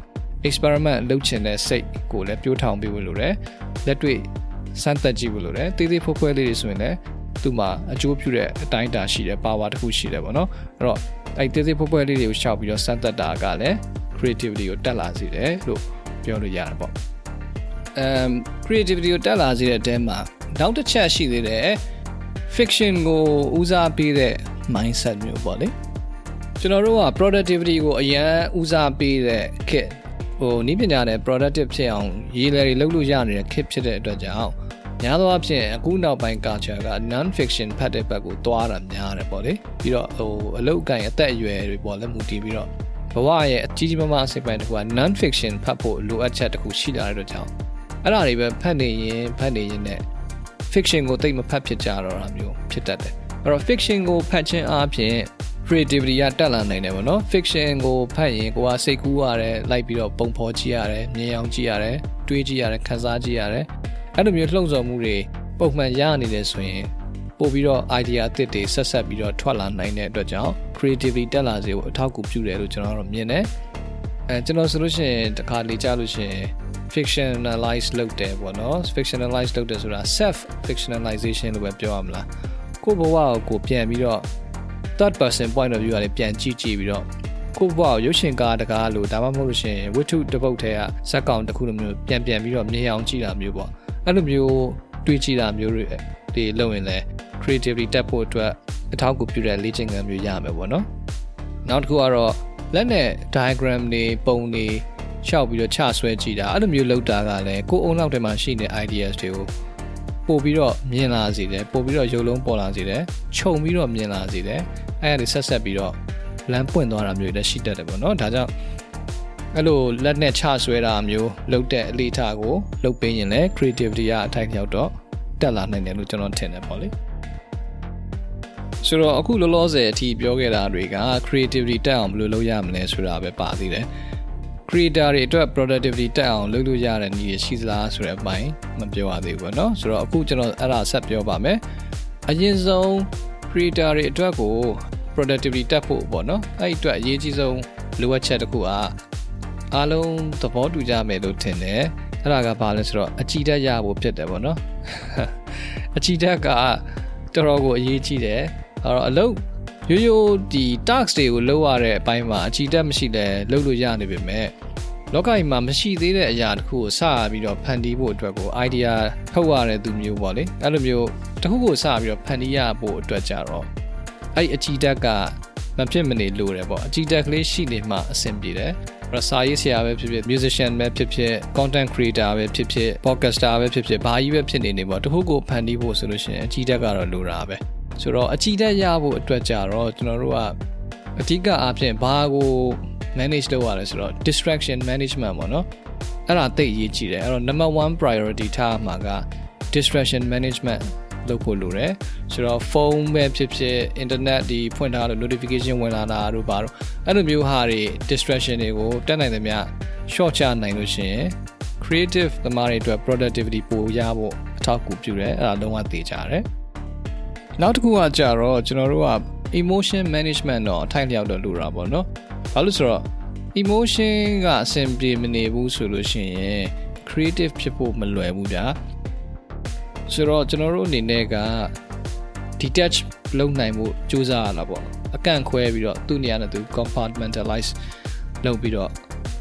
experiment လုပ်ချင်တဲ့စိတ်ကိုလည်းပြိုးထောင်ပေးဖို့လိုတယ်လက်တွေ့စမ်းသပ်ကြည့်ဖို့လိုတယ်တေးသေးဖွယ်ဖွယ်လေးတွေဆိုရင်လည်းသူ့မှာအကျိုးပြုတဲ့အတိုင်းအတာရှိတယ် power တစ်ခုရှိတယ်ပေါ့နော်အဲ့တော့အဲ့တေးသေးဖွယ်ဖွယ်လေးတွေကိုရှောက်ပြီးတော့စမ်းသပ်တာကလည်း creativity ကိုတက်လာစေတယ်လို့ပြောလို့ရတယ်ပေါ့ um creativity ကိုတက်လာစေတဲ့အတဲမှာနောက်တစ်ချက်ရှိသေးတယ် fiction ကိုဦးစားပေးတဲ့ mindset မျိုးပေါ့လေကျွန်တော်တို့က productivity ကိုအရန်ဦးစားပေးတဲ့ခေတ်ဟိုနီးပညာနဲ့ productive ဖြစ်အောင်ရေးလေတွေလုပ်လို့ရနေတဲ့ခေတ်ဖြစ်တဲ့အတွက်ကြောင့်များသောအားဖြင့်အခုနောက်ပိုင်း culture က non fiction ဖတ်တဲ့ဘက်ကိုသွားတာများတယ်ပေါ့လေပြီးတော့ဟိုအလုတ်ကိုင်အသက်အရွယ်တွေပေါ့လေမူတည်ပြီးတော့ဘဝရဲ့အကြီးကြီးမားမားအစိပ်ပိုင်းတစ်ခုက non fiction ဖတ်ဖို့လိုအပ်ချက်တစ်ခုရှိလာတဲ့အတွက်ကြောင့် အဲ့ဒါတွေပဲဖတ်နေရင်ဖတ်နေရင်နဲ့ fiction ကိုတိတ်မဖတ်ဖြစ်ကြတော့တာမျိုးဖြစ်တတ်တယ်အဲ့တော့ fiction ကိုဖတ်ခြင်းအပြင် creativity ကတက်လာနိုင်တယ်ပေါ့နော် fiction ကိုဖတ်ရင်ကိုကစိတ်ကူးရတယ်လိုက်ပြီးတော့ပုံဖော်ကြည့်ရတယ်မြင်အောင်ကြည့်ရတယ်တွေးကြည့်ရတယ်ခန်းစားကြည့်ရတယ်အဲ့လိုမျိုးလှုံ့ဆော်မှုတွေပုံမှန်ရနေတယ်ဆိုရင်ပို့ပြီးတော့ idea အသစ်တွေဆက်ဆက်ပြီးတော့ထွက်လာနိုင်တဲ့အတွက်ကြောင့် creativity တက်လာစေဖို့အထောက်အကူပြုတယ်လို့ကျွန်တော်တို့မြင်တယ်အဲကျွန်တော်ဆိုလို့ရှိရင်တခါလေကြားလို့ရှိရင် fictionalize လုပ်တယ်ပေါ့နော် fictionalize လုပ်တယ်ဆိုတာ self fictionalization လို့ပဲပြောရမလားကိုယ့်ဘဝကိုကိုပြန်ပြီးတော့ third person point of view ကနေပြန်ကြည့်ကြည့်ပြီးတော့ကိုယ့်ဘဝကိုရုပ်ရှင်ကားတကားလို့ဒါမှမဟုတ်လို့ရှိရင်ဝတ္ထုတစ်ပုဒ်ထဲကဇက်ကောင်တစ်ခုလိုမျိုးပြန်ပြန်ပြီးတော့မြင်အောင်ကြည့်တာမျိုးပေါ့အဲ့လိုမျိုးတွေးကြည့်တာမျိုးတွေဒီလုပ်ရင်လည်း creativity တက်ဖို့အတွက်အထောက်အကူပြုတဲ့လေ့ကျင့်ခန်းမျိုးရမယ်ပေါ့နော်နောက်တစ်ခုကတော့လက်နဲ့ diagram တွေပုံတွေ ရှောက်ပြီးတော့ချဆွဲကြည့်တာအဲ့လိုမျိုးလုပ်တာကလည်းကိုယ်အုံနောက်ထဲမှာရှိတဲ့ ideas တွေကိုပို့ပြီးတော့မြင်လာစေတယ်ပို့ပြီးတော့ရုပ်လုံးပေါ်လာစေတယ်ခြုံပြီးတော့မြင်လာစေတယ်အဲ့ဒါတွေဆက်ဆက်ပြီးတော့လမ်းပွင့်သွားတာမျိုးလည်းရှိတတ်တယ်ပေါ့နော်ဒါကြောင့်အဲ့လိုလက်နဲ့ချဆွဲတာမျိုးလုပ်တဲ့အလေးထားကိုလုပ်ပေးရင်လည်း creativity ကအထိုက်ရောက်တော့တက်လာနိုင်တယ်လို့ကျွန်တော်ထင်တယ်ပေါ့လေဆိုတော့အခုလောလောဆယ်အထိပြောခဲ့တာတွေက creativity တက်အောင်ဘယ်လိုလုပ်ရမလဲဆိုတာပဲပါသေးတယ် creator တွေအတွက် productivity တက်အောင်လုပ်လို့ရတဲ့နည်းရှိသလားဆိုတဲ့အပိုင်းမပြောရသေးဘူးပေါ့နော်ဆိုတော့အခုကျွန်တော်အဲ့ဒါဆက်ပြောပါမယ်အရင်ဆုံး creator တွေအတွက်ကို productivity တက်ဖို့ပေါ့နော်အဲ့ဒီအတွက်အရေးကြီးဆုံးလိုအပ်ချက်တစ်ခုကအားလုံးသဘောတူကြမယ်လို့ထင်တယ်အဲ့ဒါကဘာလဲဆိုတော့အကြည်တက်ရဖို့ဖြစ်တယ်ပေါ့နော်အကြည်တက်ကတော်တော်ကိုအရေးကြီးတယ်အဲ့တော့အလုပ် ရိုးရိုးဒီ task တွေကိုလုပ်ရတဲ့အပိုင်းမှာအကြည်တက်မရှိလဲလုပ်လို့ရနေပေမဲ့လောကကြီးမှာမရှိသေးတဲ့အရာတစ်ခုကိုစပြီးတော့ဖန်တီးဖို့အတွက်ကို idea ထုတ်ရတဲ့သူမျိုးပေါ့လေအဲ့လိုမျိုးတစ်ခုကိုစပြီးတော့ဖန်တီးရဖို့အတွက်ကြတော့အဲ့အကြည်တက်ကမဖြစ်မနေလိုတယ်ပေါ့အကြည်တက်ကလေးရှိနေမှအဆင်ပြေတယ်အဲ့တော့စာရေးဆရာပဲဖြစ်ဖြစ် musician ပဲဖြစ်ဖြစ် content creator ပဲဖြစ်ဖြစ် podcaster ပဲဖြစ်ဖြစ်ဘာကြီးပဲဖြစ်နေနေပေါ့တစ်ခုကိုဖန်တီးဖို့ဆိုလို့ရှိရင်အကြည်တက်ကတော့လိုတာပဲ ဆိုတော့အကြည်တက်ရဖို့အတွက်ကြတော့ကျွန်တော်တို့ကအဓိကအားဖြင့်ဘာကို manage လုပ်ရလဲဆိုတော့ distraction management ပေါ့နော်အဲ့ဒါသိအရေးကြီးတယ်အဲ့တော့ number 1 priority ထားမှာက distraction management လုပ်ဖို့လိုတယ်ဆိုတော့ဖုန်းပဲဖြစ်ဖြစ် internet ဒီဖွင့်ထားလို့ notification ဝင်လာတာတို့ပါတော့အဲ့လိုမျိုးဟာတွေ distraction တွေကိုတက်နိုင်သမျှ short ချနိုင်လို့ရှိရင် creative သမားတွေအတွက် productivity ပိုရဖို့အထောက်အကူပြုတယ်အဲ့ဒါလုံးဝသိကြတယ် နောက်တစ်ခုကကြတော့ကျွန်တော်တို့က emotion management တော့အထိုက်လျောက်တော့လိုတာပေါ့နော်ဘာလို့ဆိုတော့ emotion ကအဆင်ပြေမနေဘူးဆိုလို့ရှိရင် creative ဖြစ်ဖို့မလွယ်ဘူးဗျာဆိုတော့ကျွန်တော်တို့အနေနဲ့က detach လုပ်နိုင်မှုစူးစမ်းရတာပေါ့အကန့်ခွဲပြီးတော့သူ့နေရာနဲ့သူ compartmentalize လုပ်ပြီးတော့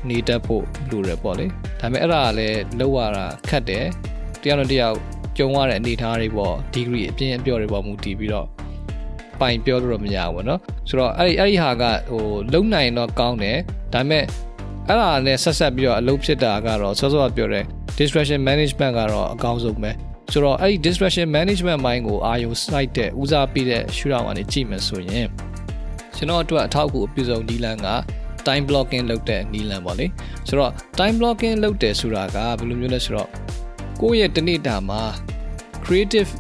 နေတတ်ဖို့လိုတယ်ပေါ့လေဒါပေမဲ့အဲ့ဒါကလည်းလောက်ရတာခက်တယ်တယောက်နဲ့တယော က်ကြုံရတဲ့အနေအထားတွေပေါ့ degree အပြင်းအပြော့တွေပေါ့မူတည်ပြီးတော့ပိုင်ပြောလို့တော့မရဘူးပေါ့နော်ဆိုတော့အဲ့ဒီအဲ့ဒီဟာကဟိုလုံနိုင်တော့ကောင်းတယ်ဒါပေမဲ့အဲ့ဒါနဲ့ဆက်ဆက်ပြီးတော့အလုပ်ဖြစ်တာကတော့စောစောပြောတဲ့ distraction management ကတော့အကောင်းဆုံးပဲဆိုတော့အဲ့ဒီ distraction management ဘိုင်းကိုအာရုံစိုက်တဲ့ဦးစားပေးတဲ့ရှုထောင့်ကနေကြည့်မယ်ဆိုရင်ကျွန်တော်အတွက်အထောက်အကူအပြုဆုံးနီလန်းက time blocking လုပ်တဲ့နီလန်းပေါ့လေဆိုတော့ time blocking လုပ်တယ်ဆိုတာကဘယ်လိုမျိုးလဲဆိုတော့ ကိုယ့်ရဲ့တနေ့တာမှာ creative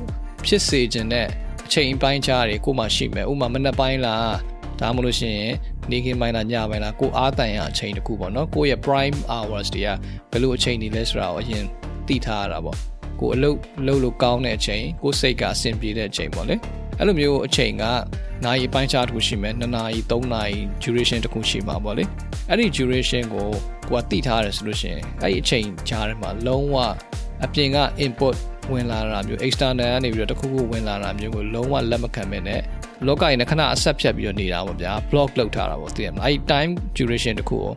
ဖြစ်စေခြင်းနဲ့အချိန်ပိုင်းခြားတွေကိုမှရှိမယ်ဥပမာမနက်ပိုင်းလားဒါမှမဟုတ်ရှင်နေခင်းပိုင်းလားညပိုင်းလားကိုအားတန်ရအချိန်တခုပေါ့နော်ကိုယ့်ရဲ့ prime hours တွေကဘယ်လိုအချိန်တွေလဲဆိုတာကိုအရင်သိထားရတာပေါ့ကိုအလုပ်လုပ်လို့ကောင်းတဲ့အချိန်ကိုစိတ်ကအဆင်ပြေတဲ့အချိန်ပေါ့လေအဲ့လိုမျိုးအချိန်ကနာရီပိုင်းခြားတစ်ခုရှိမယ်2နာရီ3နာရီ duration တစ်ခုရှိမှာပေါ့လေအဲ့ဒီ duration ကိုကိုကသိထားရတယ်ဆိုလို့ရှိရင်အဲ့ဒီအချိန်ကြားထဲမှာလုံးဝ အပြင်က input ဝင်လာတာမျိုး external ကနေပြီးတော့တခုခုဝင်လာတာမျိုးကိုလုံးဝလက်မခံမဲ့နဲ့လောကကြီးနဲ့ခဏအဆက်ဖြတ်ပြီးတော့နေတာပေါ့ဗျာ block လုပ်ထားတာပေါ့သိရမလားအဲ့ time duration တခုကို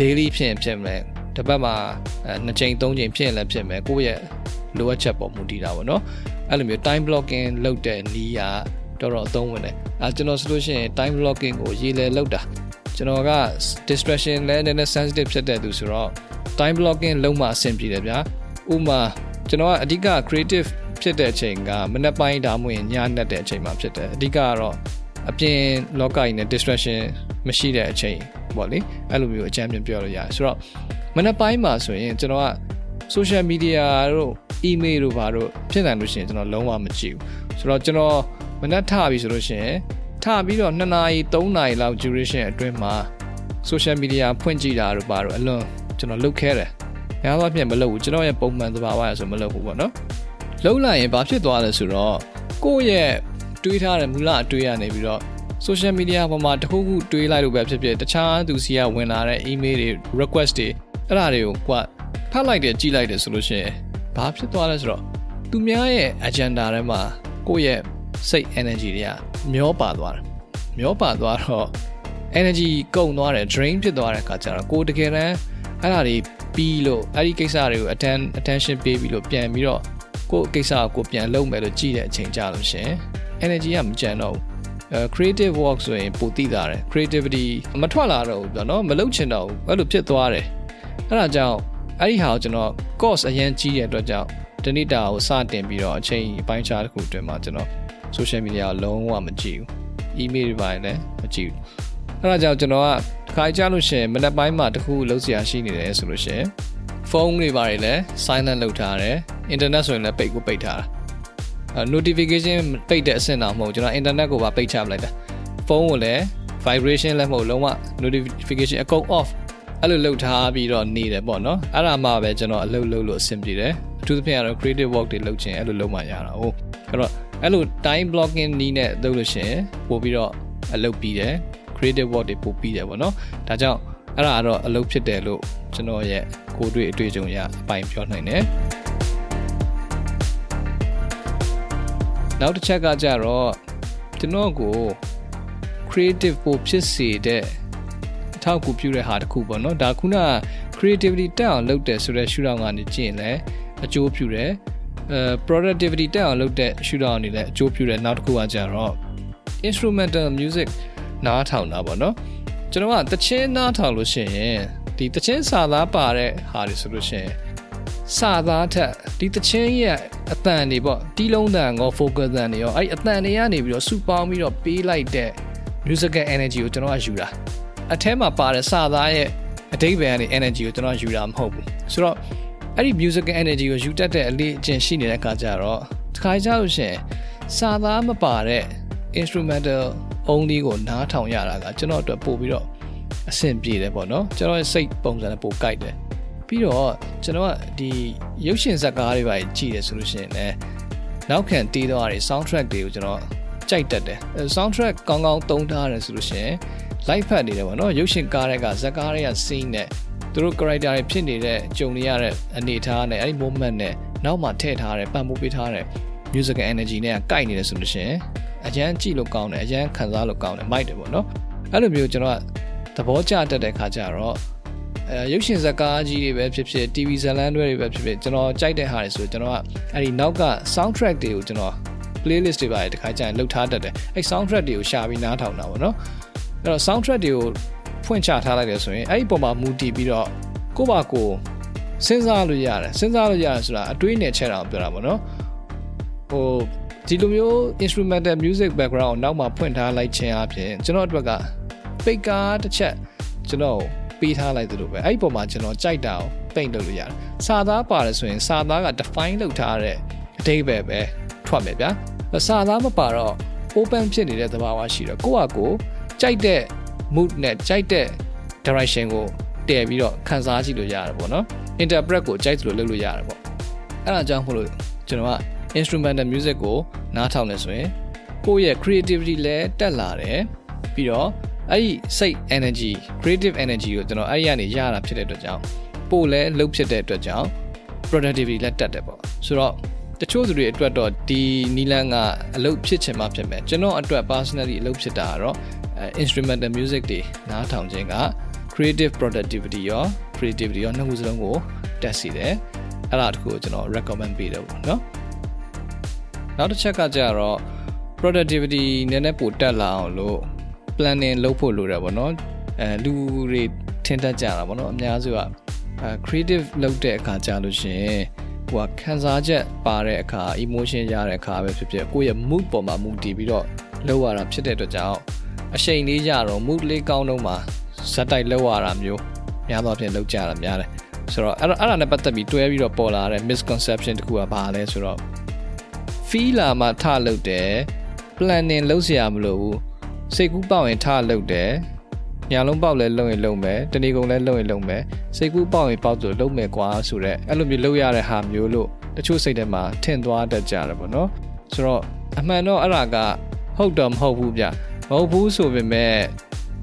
daily ဖြစ်ရင်ဖြစ်မယ်တစ်ပတ်မှာနှစ်ချိန်သုံးချိန်ဖြစ်ရင်လည်းဖြစ်မယ်ကိုယ့်ရဲ့လိုအပ်ချက်ပေါ်မူတည်တာပေါ့နော်အဲ့လိုမျိုး time blocking လုပ်တဲ့နည်းကတော်တော်အသုံးဝင်တယ်အဲကျွန်တော်ဆိုလို့ရှိရင် time blocking ကိုရေးလဲလုပ်တာကျွန်တော်က distraction လဲနည်းနည်း sensitive ဖြစ်တဲ့သူဆိုတော့ time blocking လုံးမအဆင်ပြေတယ်ဗျာ ဥမာကျွန်တော်ကအဓိက creative ဖြစ်တဲ့အချိန်ကမနေ့ပိုင်းဒါမှမဟုတ်ညနေတဲ့အချိန်မှာဖြစ်တယ်အဓိကကတော့အပြင်လောကကြီးနဲ့ distraction မရှိတဲ့အချိန်ပေါ့လေအဲ့လိုမျိုးအကြမ်းပြန်ပြောလို့ရတယ်ဆိုတော့မနေ့ပိုင်းမှာဆိုရင်ကျွန်တော်က social media တို့ email တို့ဘာတို့ဖြစ်နိုင်လို့ရှိရင်ကျွန်တော်လုံးဝမကြည့်ဘူးဆိုတော့ကျွန်တော်မနေ့ထပြီဆိုလို့ရှိရင်ထပြီးတော့2နာရီ3နာရီလောက် duration အတွင်းမှာ social media ဖွင့်ကြည့်တာတို့ဘာတို့အလွန်ကျွန်တော်လုပ်ခဲ့တယ်။ များသောအားဖြင့်မလုပ်ဘူးကျွန်တော်ရဲ့ပုံမှန်သဘာဝရဆိုမလုပ်ဘူးပေါ့နော်။လုံးလိုက်ရင်ဘာဖြစ်သွားလဲဆိုတော့ကိုယ့်ရဲ့တွေးထားတဲ့မူလအတွေးရနေပြီးတော့ social media ပေါ်မှာတခုခုတွေးလိုက်လို့ပဲဖြစ်ဖြစ်တခြားသူစီကဝင်လာတဲ့ email တွေ request တွေအဲ့ဒါတွေကိုကွာဖတ်လိုက်တယ်ကြည့်လိုက်တယ်ဆိုလို့ရှိရင်ဘာဖြစ်သွားလဲဆိုတော့သူများရဲ့ agenda ထဲမှာကိုယ့်ရဲ့စိတ် energy တွေကမျောပါသွားတယ်မျောပါသွားတော့ energy ကုန်သွားတယ် drain ဖြစ်သွားတဲ့အခါကျတော့ကိုတကယ်တမ်းအဲ့ဒါတွေ ပြီးလို့အဲ့ဒီကိစ္စတွေကို attention attention ပေးပြီးလို့ပြန်ပြီးတော့ကိုကိစ္စကိုပြန်လုပ်မယ်လို့ကြည့်တဲ့အချိန်ကြလို့ရှင် energy ကမကြံတော့ဘူးအဲ creative work ဆိုရင်ပိုသိတာတယ် creativity မထွက်လာတော့ဘူးပြောနော်မလုပ်ချင်တော့ဘူးအဲ့လိုဖြစ်သွားတယ်အဲ့ဒါကြောင့်အဲ့ဒီဟာကိုကျွန်တော် course အရင်ကြီးတဲ့အတွက်ကြောင့်တနေ့တာကိုစတင်ပြီးတော့အချိန်အပိုင်းခြားတစ်ခုအတွင်းမှာကျွန်တော် social media ကိုလုံးဝမကြည့်ဘူး email တွေပါလည်းမကြည့်ဘူးအဲ့ဒါကြောင့်ကျွန်တော်ကတစ် ခါကြားလို့ရှိရင်မနေ့ပိုင်းမှာတခုလုံးစရာရှိနေတယ်ဆိုလို့ရှိရင်ဖုန်းတွေပါလည်း silent လုပ်ထားတယ် internet ဆိုရင်လည်းပိတ်ကိုပိတ်ထားတာ notification ပိတ်တဲ့အဆင့်တော့မဟုတ်ကျွန်တော် internet ကိုပါပိတ်ချပလိုက်တာဖုန်းကိုလည်း vibration လည်းမဟုတ်လုံးဝ notification အကုန် off အဲ့လိုလုပ်ထားပြီးတော့နေတယ်ပေါ့နော်အဲ့ဒါမှပဲကျွန်တော်အလုပ်လုပ်လို့အဆင်ပြေတယ်အထူးသဖြင့်ကတော့ creative work တွေလုပ်ချင်အဲ့လိုလုပ်မှရတာဟုတ်အဲ့တော့အဲ့လို time blocking နည်းနဲ့လုပ်လို့ရှိရင်ပို့ပြီးတော့အလုပ်ပြီးတယ် creative work တွေပို့ပြီးတယ်ပေါ့နော်ဒါကြောင့်အဲ့ဒါကတော့အလုပ်ဖြစ်တယ်လို့ကျွန်တော်ရဲ့ကိုယ်တွေ့အတွေ့အကြုံရအပိုင်ပြောနိုင်တယ်နောက်တစ်ချက်ကကြတော့ကျွန်တော်ကို creative ပို့ဖြစ်စေတဲ့အထောက်အကူပြုတဲ့ဟာတစ်ခုပေါ့နော်ဒါခုန creativity တက်အောင်လုပ်တယ်ဆိုတဲ့ရှုထောင့်ကနေကြည့်ရင်လည်းအကျိုးပြုတယ်အဲ productivity တက်အောင်လုပ်တဲ့ရှုထောင့်အနေနဲ့အကျိုးပြုတယ်နောက်တစ်ခုကကြတော့ instrumental music နားထောင်တာပေါ့နော်ကျွန်တော်ကတချင်းနားထောင်လို့ရှိရင်ဒီတချင်းစာသားပါတဲ့ဟာတွေဆိုလို့ရှိရင်စာသားထက်ဒီတချင်းရဲ့အတန်တွေပေါ့တီးလုံးတန်ကော focus တန်တွေရောအဲ့အတန်တွေကနေပြီးတော့စုပေါင်းပြီးတော့ပေးလိုက်တဲ့ musical energy ကိုကျွန်တော်ကယူတာအထဲမှာပါတဲ့စာသားရဲ့အတိတ်ဘယ်ကနေ energy ကိုကျွန်တော်ယူတာမဟုတ်ဘူးဆိုတော့အဲ့ဒီ musical energy ကိုယူတတ်တဲ့အလေးအကျင့်ရှိနေတဲ့အခါကျတော့တစ်ခါကြလို့ရှိရင်စာသားမပါတဲ့ instrumental only ကိုနားထောင်ရတာကကျွန်တော်အတွက်ပို့ပြီးတော့အဆင်ပြေတယ်ပေါ့နော်ကျွန်တော်ရဲ့စိတ်ပုံစံနဲ့ပို့ကြိုက်တယ်ပြီးတော့ကျွန်တော်ကဒီရုပ်ရှင်ဇာတ်ကားတွေပါကြည့်တယ်ဆိုလို့ရှိရင်လည်းနောက်ခံတီးတော့ရ soundtrack တွေကိုကျွန်တော်ကြိုက်တတ်တယ် soundtrack ကောင်းကောင်းသုံးထားရတယ်ဆိုလို့ရှိရင် live ဖတ်နေတယ်ပေါ့နော်ရုပ်ရှင်ကားတွေကဇာတ်ကားတွေက scene နဲ့သူတို့ character တွေဖြစ်နေတဲ့ကြုံနေရတဲ့အနေအထားနဲ့အဲ့ဒီ moment နဲ့နောက်မှထည့်ထားတယ်ပံ့ပိုးပေးထားတဲ့ musical energy နဲ့ကကိုက်နေတယ်ဆိုလို့ရှိရင် အရန်ကြည့်လို့ကောင်းတယ်အရန်ခံစားလို့ကောင်းတယ်မိုက်တယ်ပေါ့နော်အဲ့လိုမျိုးကျွန်တော်ကသဘောကျတတ်တဲ့ခါကျတော့အဲရုပ်ရှင်ဇာတ်ကားကြီးတွေပဲဖြစ်ဖြစ် TV ဇာတ်လမ်းတွေပဲဖြစ်ဖြစ်ကျွန်တော်ကြိုက်တဲ့ဟာတွေဆိုကျွန်တော်ကအဲ့ဒီနောက်က soundtrack တွေကိုကျွန်တော် playlist တွေပါတယ်တခါကျရင်လှုပ်ထားတတ်တယ်အဲ့ soundtrack တွေကိုရှာပြီးနားထောင်တာပေါ့နော်အဲ့တော့ soundtrack တွေကိုဖွင့်ချထားလိုက်တယ်ဆိုရင်အဲ့ဒီပုံမှာမူတည်ပြီးတော့ကိုယ့်ဘာကိုစဉ်းစားလို့ရတယ်စဉ်းစားလို့ရတယ်ဆိုတာအတွေးနဲ့ချက်တာပြောတာပေါ့နော်ဟို ဒီလိုမျိုး instrumental music background နောက်မှာဖွင့်ထားလိုက်ခြင်းအပြင်ကျွန်တော်အတွက်ကပိတ်ကားတစ်ချက်ကျွန်တော်ပေးထားလိုက်သလိုပဲအဲ့ဒီပုံမှာကျွန်တော်ကြိုက်တာကိုပိတ်လုပ်လို့ရတယ်စာသားပါတယ်ဆိုရင်စာသားက define လုပ်ထားတဲ့အဓိပ္ပာယ်ပဲထွက်မယ်ဗျာစာသားမပါတော့ open ဖြစ်နေတဲ့သဘာဝရှိတော့ကိုယ့်ဟာကိုယ်ကြိုက်တဲ့ mood နဲ့ကြိုက်တဲ့ direction ကိုတည်ပြီးတော့ခန်းစားကြည့်လို့ရတယ်ပေါ့နော် interpret ကိုကြိုက်သလိုလုပ်လို့ရတယ်ပေါ့အဲ့ဒါကြောင့်မို့လို့ကျွန်တော်က instrumental music ကိုနားထောင်နေဆိုရင်ကိုယ့်ရဲ့ creativity လည်းတက်လာတယ်ပြီးတော့အဲ့ဒီစိတ် energy creative energy ကိုကျွန်တော်အဲ့ဒီကနေရတာဖြစ်တဲ့အတွက်ကြောင့်ပို့လဲလှုပ်ဖြစ်တဲ့အတွက်ကြောင့် productivity လည်းတက်တယ်ပေါ့ဆိုတော့တချို့သူတွေအတွက်တော့ဒီနီလန်ကအလုပ်ဖြစ်ချင်မှဖြစ်မယ်ကျွန်တော်အတွက် personally အလုပ်ဖြစ်တာကတော့ instrumental music တွေနားထောင်ခြင်းက creative productivity ရော creativity ရောနှစ်ခုစလုံးကိုတက်စီတယ်အဲ့ဒါတခုကိုကျွန်တော် recommend ပေးတယ်ပေါ့နော် နောက်တစ်ချက်ကကြတော့ productivity နည်းနည်းပိုတက်လာအောင်လို့ planning လုပ်ဖို့လိုတယ်ပေါ့နော်အဲလူတွေထင်တတ်ကြတာပေါ့နော်အများစုကအဲ creative လုပ်တဲ့အခါကြာလို့ရှင်ဟိုကခံစားချက်ပါတဲ့အခါ emotion ရတဲ့အခါပဲဖြစ်ဖြစ်ကိုယ့်ရဲ့ mood ပေါ်မှာ mood တည်ပြီးတော့လုပ်ရတာဖြစ်တဲ့အတွက်ကြောင့်အချိန်လေးကြတော့ mood လေးကောင်းတော့မှဇက်တိုက်လောက်ရတာမျိုးများသောအားဖြင့်လောက်ကြတာများတယ်ဆိုတော့အဲ့အဲ့ဒါနဲ့ပတ်သက်ပြီးတွဲပြီးတော့ပေါ်လာတဲ့ misconception တခုကဘာလဲဆိုတော့ ဖီလာမှထလုပ်တယ် planning လုပ်စရာမလိုဘူးစိတ်ကူးပေါက်ရင်ထလုပ်တယ်ညာလုံးပေါက်လဲလုံရင်လုံမယ်တဏီကုံလဲလုံရင်လုံမယ်စိတ်ကူးပေါက်ရင်ပေါက်ဆိုလုံမယ်ကွာဆိုတော့အဲ့လိုမျိုးလုပ်ရတဲ့ဟာမျိုးလို့တချို့စိတ်ထဲမှာထင်သွားတတ်ကြတယ်ပေါ့နော်ဆိုတော့အမှန်တော့အဲ့ဒါကဟုတ်တော့မဟုတ်ဘူးဗျမဟုတ်ဘူးဆိုပေမဲ့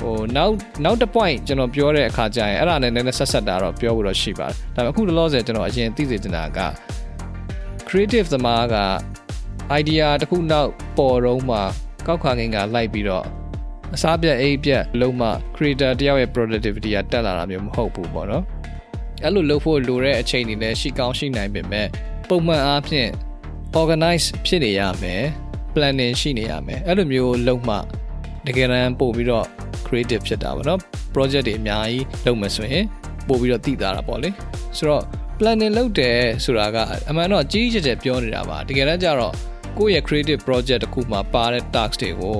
ဟိုနောက်နောက်တစ် point ကျွန်တော်ပြောတဲ့အခါကျရင်အဲ့ဒါနဲ့နည်းနည်းဆက်ဆက်တာတော့ပြောဖို့တော့ရှိပါတယ်ဒါပေမဲ့အခုလောလောဆယ်ကျွန်တော်အရင်သိစေချင်တာက creative သမားက idea တစ်ခုနောက်ပေါ်တော့မှကောက်ခါငင်ကလိုက်ပြီးတော့အစားပြတ်အိပ်ပြတ်လုံးမှ creator တယောက်ရဲ့ productivity ကတက်လာတာမျိုးမဟုတ်ဘူးပေါ့နော်အဲ့လိုလုပ်ဖို့လိုတဲ့အချိန်တွေလည်းရှိကောင်းရှိနိုင်ပေမဲ့ပုံမှန်အားဖြင့် organize ဖြစ်နေရမယ် planning ရှိနေရမယ်အဲ့လိုမျိုးလုပ်မှတကယ်တမ်းပို့ပြီးတော့ creative ဖြစ်တာပေါ့နော် project တွေအများကြီးလုပ်မယ်ဆိုရင်ပို့ပြီးတော့တည်တာတာပေါ့လေဆိုတော့ planning လုပ်တယ်ဆိုတာကအမှန်တော့ကြီးကြီးကျယ်ကျယ်ပြောနေတာပါတကယ်တမ်းကျတော့ ကိုယ့်ရဲ့ creative project တစ်ခုမှာပါတဲ့ task တွေကို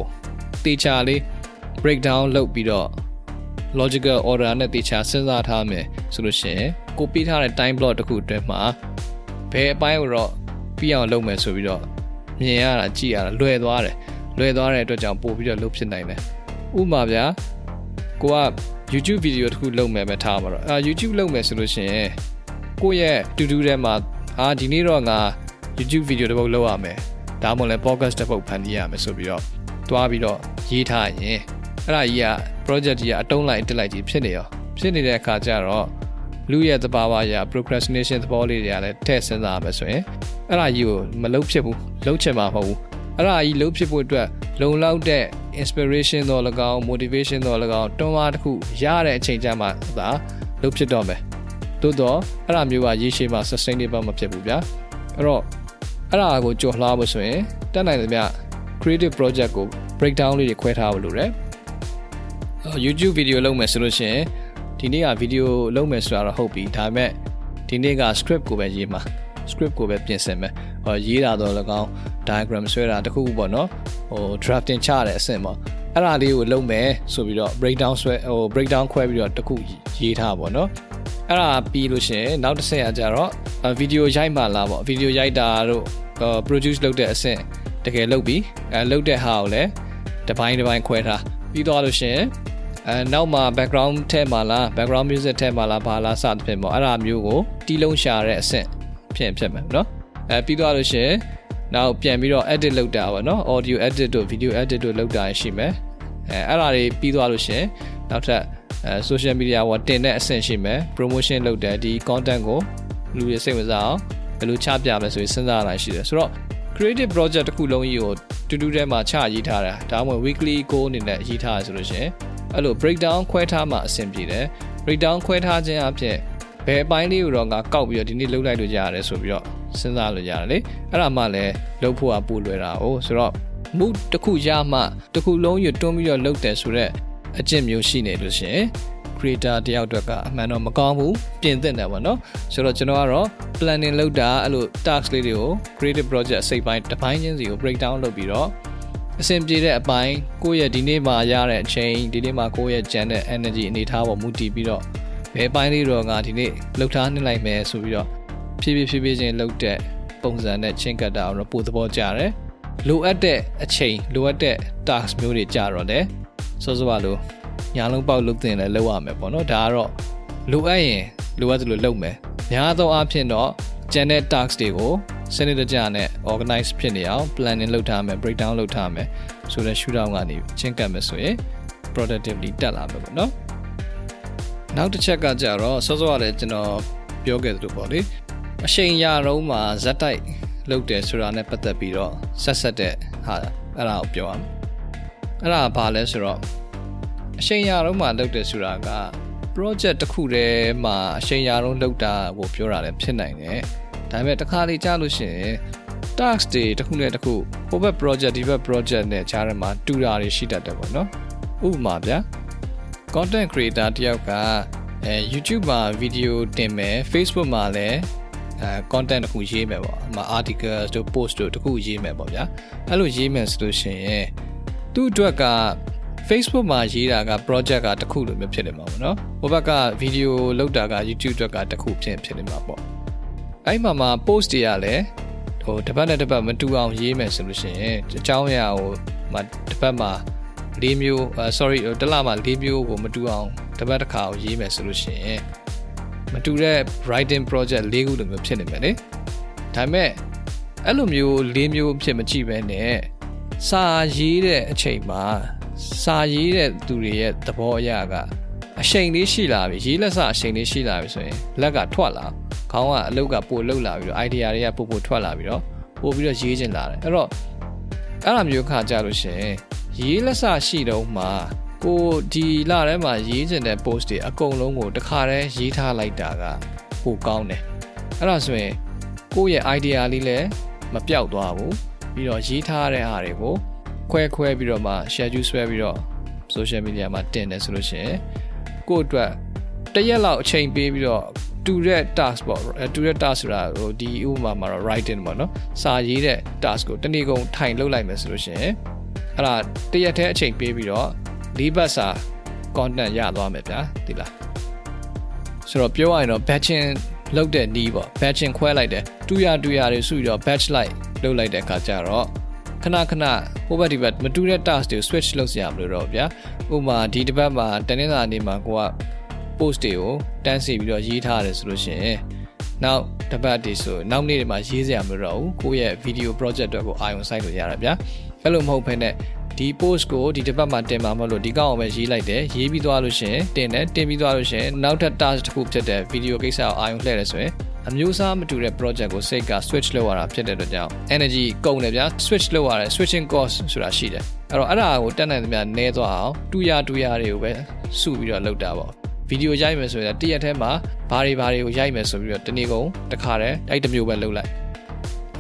တေချာလေး breakdown လုပ်ပြီးတော့ logical order နဲ့တေချာစဉ်းစားထားမယ်ဆိုလို့ရှိရင်ကိုပေးထားတဲ့ time block တစ်ခုအတွင်းမှာဘယ်အပိုင်းကိုတော့ပြီးအောင်လုပ်မယ်ဆိုပြီးတော့မြင်ရတာကြည့်ရတာလွယ်သွားတယ်လွယ်သွားတဲ့အတွက်ကြောင့်ပို့ပြီးတော့လုပ်ဖြစ်နိုင်တယ်ဥပမာဗျာကိုက YouTube video တစ်ခုလုပ်မယ်ပဲထားပါတော့အာ YouTube လုပ်မယ်ဆိုလို့ရှိရင်ကိုယ့်ရဲ့ to do ထဲမှာအာဒီနေ့တော့ငါ YouTube video တစ်ပုဒ်လုပ်ရမယ် ဒါမှမဟုတ်လဲ podcast တစ်ပုဒ်ဖန်တီးရမယ်ဆိုပြီးတော့တွားပြီးတော့ရေးထားရင်အဲ့ဒါကြီးက project ကြီးကအတုံးလိုက်တက်လိုက်ကြီးဖြစ်နေရောဖြစ်နေတဲ့အခါကျတော့လူရဲ့သဘာဝအရ procrastination သဘောလေးတွေကလည်းထည့်စဉ်းစားရမယ်ဆိုရင်အဲ့ဒါကြီးကိုမလုပ်ဖြစ်ဘူးလုပ်ချင်မှာမဟုတ်ဘူးအဲ့ဒါကြီးလုပ်ဖြစ်ဖို့အတွက်လုံလောက်တဲ့ inspiration တော့၎င်း motivation တော့၎င်းတွန်းအားတစ်ခုရတဲ့အချိန်ကျမှသာလုပ်ဖြစ်တော့မယ်သို့တော့အဲ့ဒါမျိုးကရေရှည်မှာ sustainable မဖြစ်ဘူးဗျာအဲ့တော့ အဲ့ဒါကိုကြော်လှားဖို့ဆိုရင်တက်နိုင်သမျှ creative project ကို breakdown လေးတွေခွဲထားဖို့လိုတယ် YouTube video လုပ်မယ်ဆိုလို့ရှိရင်ဒီနေ့က video လုပ်မယ်ဆိုတာတော့ဟုတ်ပြီဒါပေမဲ့ဒီနေ့က script ကိုပဲရေးမှာ script ကိုပဲပြင်ဆင်မယ်ဟောရေးတာတော့၎င်း diagram ဆွဲတာတခုခုပေါ့နော်ဟို drafting ချတဲ့အဆင့်ပေါ့အဲ့ဒါလေးကိုလုပ်မယ်ဆိုပြီးတော့ breakdown ဆွဲဟို breakdown ခွဲပြီးတော့တခုရေးထားပါတော့အဲ့ဒါပြီးလို့ရှိရင်နောက်တစ်ဆင့်ကကြတော့ video ရိုက်မှလာပေါ့ video ရိုက်တာတို့ produce လုပ်တဲ့အဆင့်တကယ်လုပ်ပြီးအဲလုပ်တဲ့ဟာကိုလည်းတစ်ပိုင်းတစ်ပိုင်းခွဲထားပြီးတော့လို့ရှိရင်အဲနောက်မှာ background ထဲမှာလား background music ထဲမှာလားဘာလားစသဖြင့်ပေါ့အဲ့ဒါမျိုးကိုတီးလုံးရှာတဲ့အဆင့်ဖြစ်ဖြစ်မယ်เนาะအဲပြီးတော့လို့ရှိရင်နောက်ပြန်ပြီးတော့ edit လုပ်တာပေါ့เนาะ audio edit တို့ video edit တို့လုပ်တာရှိမယ်အဲအဲ့ဒါတွေပြီးသွားလို့ရှိရင်နောက်ထပ်အဲ social media ပေါ်တင်တဲ့အဆင့်ရှိမယ် promotion လုပ်တယ်ဒီ content ကိုလူတွေစိတ်ဝင်စားအောင် ဘယ်လိုချပြမလဲဆိုပြီးစဉ်းစားရတာရှိတယ်ဆိုတော့ creative project တစ်ခုလုံးကြီးကိုတူတူထဲမှာချရေးထားတာဒါမှမဟုတ် weekly goal အနေနဲ့ရေးထားရဆိုလို့ရှိရင်အဲ့လို breakdown ခွဲထားမှအဆင်ပြေတယ် breakdown ခွဲထားခြင်းအဖြစ်ဘယ်အပိုင်းလေးကိုတော့ငါကောက်ပြီးတော့ဒီနေ့လုပ်လိုက်လို့ရတယ်ဆိုပြီးတော့စဉ်းစားလို့ရတယ်လေအဲ့ဒါမှလည်းလုပ်ဖို့ကပိုလွယ်တာ哦ဆိုတော့ mood တစ်ခုရမှတစ်ခုလုံးယူတွန်းပြီးတော့လုပ်တယ်ဆိုတော့အကျင့်မျိုးရှိနေလို့ရှိရင် creator တယောက်အတွက်ကအမှန်တော့မကောင်းဘူးပြင်သင့်တယ်ပေါ့နော်ဆိုတော့ကျွန်တော်ကတော့ planning လုပ်တာအဲ့လို task လေးတွေကို creative project စိတ်ပိုင်းတစ်ပိုင်းချင်းစီကို break down လုပ်ပြီးတော့အဆင်ပြေတဲ့အပိုင်းကိုယ့်ရဲ့ဒီနေ့မှာရတဲ့အချိန်ဒီနေ့မှာကိုယ့်ရဲ့ကြံတဲ့ energy အနေထားပေါ်မူတည်ပြီးတော့ဘယ်ပိုင်းလေးတော့ငါဒီနေ့လှုပ်ထားနေလိုက်မယ်ဆိုပြီးတော့ဖြည်းဖြည်းဖြည်းဖြည်းချင်းလှုပ်တဲ့ပုံစံနဲ့ချင်းကပ်တာတော့ပိုသဘောကျတယ်လိုအပ်တဲ့အချိန်လိုအပ်တဲ့ task မျိုးတွေကြတော့လေစောစောလို ညာလုံးပေါက်လုပ်တင်လဲလုပ်ရမယ်ပေါ့နော်ဒါကတော့လိုအပ်ရင်လိုအပ်သလိုလုပ်မယ်များသောအားဖြင့်တော့ကျန်တဲ့ task တွေကိုစနစ်တကျနဲ့ organize ဖြစ်နေအောင် planning လုပ်ထားမယ် breakdown လုပ်ထားမယ်ဆိုတော့ shootout ကနေချင်းကပ်မယ်ဆိုရင် productivity တက်လာမယ်ပေါ့နော်နောက်တစ်ချက်ကကြတော့စောစောကလည်းကျွန်တော်ပြောခဲ့သလိုပေါ့လေအချိန်ရတော့မှဇက်တိုက်လုပ်တယ်ဆိုတာနဲ့ပတ်သက်ပြီးတော့ဆက်ဆက်တဲ့ဟာအဲ့ဒါကိုပြောရမယ်အဲ့ဒါဘာလဲဆိုတော့ အချိန်ရတော့မှလုပ်တယ်ဆိုတာက project တစ်ခုတည်းမှာအချိန်ရတော့လုပ်တာကိုပြောတာလည်းဖြစ်နိုင်တယ်ဒါပေမဲ့တစ်ခါလေကြားလို့ရှိရင် task တွေတစ်ခုနဲ့တစ်ခုဟိုဘက် project ဒီဘက် project နဲ့ကြားထဲမှာတူတာတွေရှိတတ်တယ်ပေါ့နော်ဥပမာဗျာ content creator တယောက်ကအဲ YouTube မှာ video တင်မယ် Facebook မှာလည်းအဲ content တစ်ခုရေးမယ်ပေါ့အမ article တို့ post တို့တစ်ခုရေးမယ်ပေါ့ဗျာအဲ့လိုရေးမယ်ဆိုလို့ရှိရင်သူ့အတွက်က Facebook မှာရေးတာက project ကတစ်ခုလိုမျိုးဖြစ်နေမှာပေါ့နော်ဟိုဘက်က video လောက်တာက YouTube အတွက်ကတစ်ခုဖြစ်ဖြစ်နေမှာပေါ့အဲ့မှာမှာ post တွေကလည်းဟိုတစ်ပတ်နဲ့တစ်ပတ်မတူအောင်ရေးမယ်ဆိုလို့ရှိရင်အကြောင်းအရာကိုမတစ်ပတ်မှာ၄မျိုး sorry တစ်လမှာ၄မျိုးကိုမတူအောင်တစ်ပတ်တစ်ခါကိုရေးမယ်ဆိုလို့ရှိရင်မတူတဲ့ writing project ၄ခုလိုမျိုးဖြစ်နေမယ်လေဒါပေမဲ့အဲ့လိုမျိုး၄မျိုးဖြစ်မကြည့်ပဲနဲ့စာရေးတဲ့အချိန်မှာ စာရေးတဲ့သူတွေရဲ့သဘောအရကအရှိန်လေးရှိလာပြီရေးလက်စအရှိန်လေးရှိလာပြီဆိုရင်လက်ကထွက်လာခေါင်းကအလုပ်ကပို့လှုပ်လာပြီးတော့ idea တွေကပို့ပို့ထွက်လာပြီးတော့ပို့ပြီးတော့ရေးချင်လာတယ်အဲ့တော့အဲ့လိုမျိုးခါကြလို့ရှင်ရေးလက်စရှိတော့မှကိုဒီလထဲမှာရေးချင်တဲ့ post တွေအကုန်လုံးကိုတခါတည်းရေးထားလိုက်တာကပိုကောင်းတယ်အဲ့ဒါဆိုရင်ကိုယ့်ရဲ့ idea လေးလည်းမပြောက်သွားဘူးပြီးတော့ရေးထားတဲ့ဟာတွေကို ခွဲခွဲပြီးတော့မှ schedule ဆွဲပြီးတော့ social media မှာတင်တယ်ဆိုလို့ရှိရင်ကိုယ့်အတွက်တရက်လောက်အချိန်ပေးပြီးတော့တူတဲ့ task ပေါ့တူတဲ့ task ဆိုတာဟိုဒီဥပမာမှာတော့ writing ပေါ့နော်စာရေးတဲ့ task ကိုတနေ့ကုန်ထိုင်လုပ်လိုက်မယ်ဆိုလို့ရှိရင်အဲ့ဒါတရက်တည်းအချိန်ပေးပြီးတော့လေးဘတ်စာ content ရသွားမယ်ဗျာဒီလားဆိုတော့ပြောရရင်တော့ batching လုပ်တဲ့နီးပေါ့ batching ခွဲလိုက်တယ်တူရတူရတွေစုပြီးတော့ batch လိုက်လုပ်လိုက်တဲ့အခါကျတော့ ခဏခဏဟိုဘက်ဒီဘက်မတူတဲ့ task တွေကို switch လုပ်စရာမလိုတော့ဗျာဥပမာဒီတစ်ပတ်မှာတနင်္လာနေ့မှာကိုက post တွေကိုတန်းစီပြီးတော့ရေးထားရတယ်ဆိုလို့ရှိရင်နောက်တစ်ပတ်တည်းဆိုနောက်နေ့တွေမှာရေးစရာမလိုတော့ဘူးကိုယ့်ရဲ့ video project တွေကိုအာရုံစိုက်လို့ရတာဗျာအဲ့လိုမဟုတ်ဘဲနဲ့ဒီ post ကိုဒီတစ်ပတ်မှာတင်မှာမဟုတ်လို့ဒီကောက်အောင်ပဲရေးလိုက်တယ်ရေးပြီးသွားလို့ရှိရင်တင်တယ်တင်ပြီးသွားလို့ရှိရင်နောက်ထပ် task တစ်ခုဖြစ်တဲ့ video ကိစ္စကိုအာရုံလှည့်တယ်ဆိုရင် အမျိုးအစားမတူတဲ့ project ကိုစိတ်က switch လုပ်ရတာဖြစ်တဲ့အတွက်ကြောင့် energy ကုန်တယ်ဗျာ switch လုပ်ရတယ် switching cost ဆိုတာရှိတယ်အဲ့တော့အဲ့ဒါကိုတက်နိုင်သမျှနည်းသွားအောင်တူရတူရတွေကိုပဲစုပြီးတော့လုပ်တာပေါ့ဗီဒီယိုရိုက်မယ်ဆိုရင်တရက်ထဲမှာဘာတွေဘာတွေကိုရိုက်မယ်ဆိုပြီးတော့တနေ့ကုန်တစ်ခါတည်းအဲ့တမျိုးပဲလုပ်လိုက်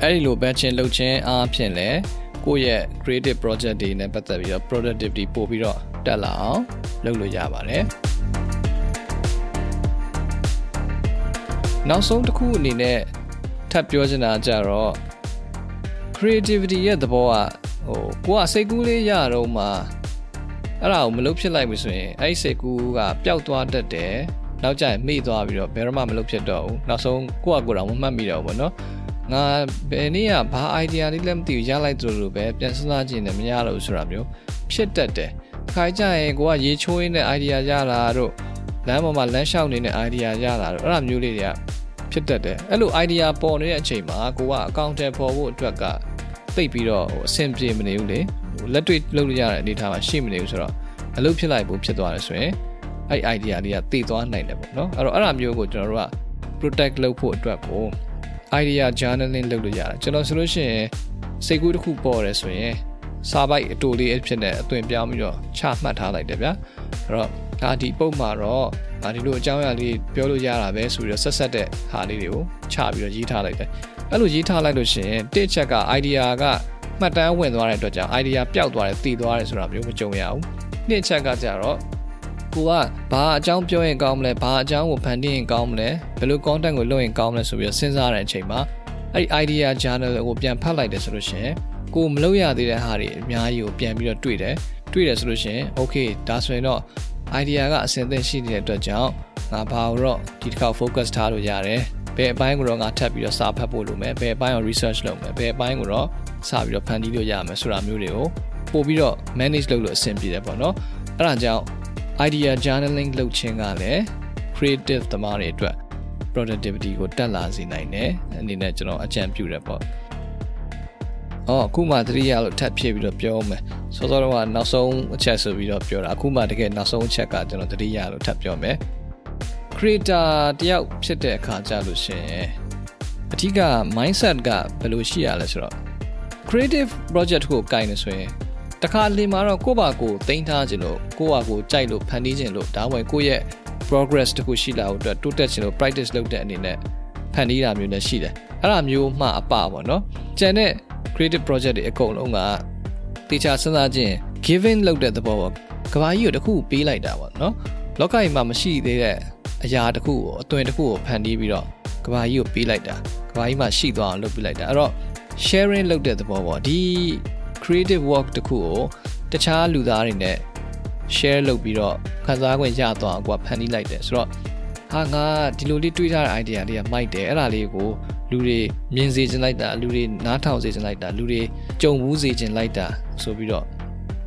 အဲ့ဒီလို batching လုပ်ခြင်းအားဖြင့်လည်းကိုယ့်ရဲ့ creative project တွေနဲ့ပတ်သက်ပြီးတော့ productivity ပို့ပြီးတော့တက်လာအောင်လုပ်လို့ရပါတယ် နောက်ဆုံးတစ်ခုအနေနဲ့ထပ်ပြောချင်တာကြတော့ creativity ရဲ့သဘောကဟိုကိုကစိတ်ကူးလေးရတော့မှအဲ့ဒါကိုမလုပ်ဖြစ်လိုက်ပြီဆိုရင်အဲ့ဒီစိတ်ကူးကပျောက်သွားတတ်တယ်နောက်ကျရင်မေ့သွားပြီးတော့ဘယ်တော့မှမလုပ်ဖြစ်တော့ဘူးနောက်ဆုံးကိုကကိုယ်တော်မမှတ်မိတော့ဘူးပေါ့နော်ငါဘယ်နည်းကဘာ idea လေးလည်းမသိဘူးရလိုက်သလိုလိုပဲပြန်စဉ်းစားကြည့်နေမရတော့ဘူးဆိုတာမျိုးဖြစ်တတ်တယ်ခိုင်ကြရင်ကိုကရေချိုးရင်းတဲ့ idea ရလာတော့ လမ်းပေါ်မှာလမ်းလျှောက်နေတဲ့ idea ရလာတော့အဲ့ဒါမျိုးလေးတွေကဖြစ်တတ်တယ်အဲ့လို idea ပေါ်နေတဲ့အချိန်မှာကိုကအကောင့်ထဲပေါ်ဖို့အတွက်ကသိပ်ပြီးတော့ဟိုအဆင်ပြေမနေဘူးလေဟိုလက်တွေ့လုပ်လို့ရတဲ့အနေအထားမှာရှိမနေဘူးဆိုတော့အလုပ်ဖြစ်လိုက်ဖို့ဖြစ်သွားတယ်ဆိုရင်အဲ့ idea လေးကတည်သွားနိုင်တယ်ပေါ့နော်အဲ့တော့အဲ့ဒါမျိုးကိုကျွန်တော်တို့က protect လုပ်ဖို့အတွက်ကို idea journaling လုပ်လို့ရတယ်ကျွန်တော်ဆိုလို့ရှိရင်စိတ်ကူးတစ်ခုပေါ်တယ်ဆိုရင်စာပိုက်အတူလေးအဖြစ်နဲ့အသွင်ပြောင်းပြီးတော့ချမှတ်ထားလိုက်တယ်ဗျာအဲ့တော့ ဒါဒီပုံမှာတော့ဒါဒီလိုအကြောင်းအရာလေးပြောလို့ရတာပဲဆိုပြီးတော့ဆက်ဆက်တဲ့ဟာလေးတွေကိုချပြီးတော့ရေးထားလိုက်တယ်အဲ့လိုရေးထားလိုက်လို့ရှိရင်တစ်ချက်က idea ကမှတ်တမ်းဝင်သွားတဲ့အတွက်ကြောင့် idea ပျောက်သွားတယ်တည်သွားတယ်ဆိုတာမျိုးမကြုံရဘူးနှစ်ချက်ကကြတော့ကိုကဘာအကြောင်းပြောရင်ကောင်းမလဲဘာအကြောင်းကိုဖန်တီးရင်ကောင်းမလဲဘယ်လို content ကိုလုပ်ရင်ကောင်းမလဲဆိုပြီးတော့စဉ်းစားတဲ့အချိန်မှာအဲ့ဒီ idea journal ကိုပြန်ဖတ်လိုက်တယ်ဆိုလို့ရှိရင်ကိုမလုပ်ရသေးတဲ့ဟာတွေအများကြီးကိုပြန်ပြီးတော့တွေ့တယ်တွေ့တယ်ဆိုလို့ရှိရင် okay ဒါဆိုရင်တော့ idea ကအဆင်သင့်ရှိနေတဲ့အတွက်ကြောင့်ငါဘာလို့တော့ဒီတစ်ခါ focus ထားလို့ရတယ်ဘယ်အပိုင်းကိုတော့ငါထပ်ပြီးတော့စာဖတ်ဖို့လိုမယ်ဘယ်အပိုင်းကို research လုပ်မယ်ဘယ်အပိုင်းကိုတော့စပြီးတော့ဖန်တီးလို့ရမယ်ဆိုတာမျိုးတွေကိုပို့ပြီးတော့ manage လုပ်လို့အဆင်ပြေတယ်ပေါ့နော်အဲ့ဒါကြောင့် idea journaling လုပ်ခြင်းကလည်း creative သမားတွေအတွက် productivity ကိုတက်လာစေနိုင်တယ်အနေနဲ့ကျွန်တော်အကြံပြုတယ်ပေါ့ အော်အခုမှသတိရလို့ထပ်ဖြည့်ပြီးတော့ပြောမယ်စောစောတော့ကနောက်ဆုံးအချက်ဆိုပြီးတော့ပြောတာအခုမှတကယ်နောက်ဆုံးအချက်ကကျွန်တော်သတိရလို့ထပ်ပြောမယ် creator တယောက်ဖြစ်တဲ့အခါကြလို့ရှင်အထူးက mindset ကဘယ်လိုရှိရလဲဆိုတော့ creative project ကိုကင်နေဆိုရင်တခါလေမှာတော့ကိုယ့်ဘာကိုတင်ထားခြင်းလို့ကိုယ့်ဘာကိုကြိုက်လို့ဖန်တီးခြင်းလို့ဒါမှမဟုတ်ကိုယ့်ရဲ့ progress တခုရှိလာဖို့အတွက်တိုးတက်ခြင်းလို့ practice လုပ်တဲ့အနေနဲ့ဖန်တီးတာမျိုးလည်းရှိတယ်အဲ့ဒါမျိုးမှအပပေါ့နော်ကျန်တဲ့ creative project တွေအကုန်လုံးကတေချာစဉ်းစားခြင်း giving လုပ်တဲ့သဘောပေါ့ကဘာကြီးကိုတခုပေးလိုက်တာပေါ့နော်လောကကြီးမှာမရှိသေးတဲ့အရာတခုကိုအသွင်တခုကိုဖန်တီးပြီးတော့ကဘာကြီးကိုပေးလိုက်တာကဘာကြီးမှာရှိသွားအောင်လုပ်ပေးလိုက်တာအဲ့တော့ sharing လုပ်တဲ့သဘောပေါ့ဒီ creative work တခုကိုတခြားလူသားတွေနဲ့ share လုပ်ပြီးတော့ခန်းစားခွင့်ရသွားအောင်ကိုကဖန်တီးလိုက်တယ်ဆိုတော့ဟာငါဒီလိုလေးတွေးထားတဲ့ idea လေးကမိုက်တယ်အဲ့ဒါလေးကို လူတွေမြင်စေချင်လိုက်တာလူတွေနားထောင်စေချင်လိုက်တာလူတွေကြုံဘူးစေချင်လိုက်တာဆိုပြီးတော့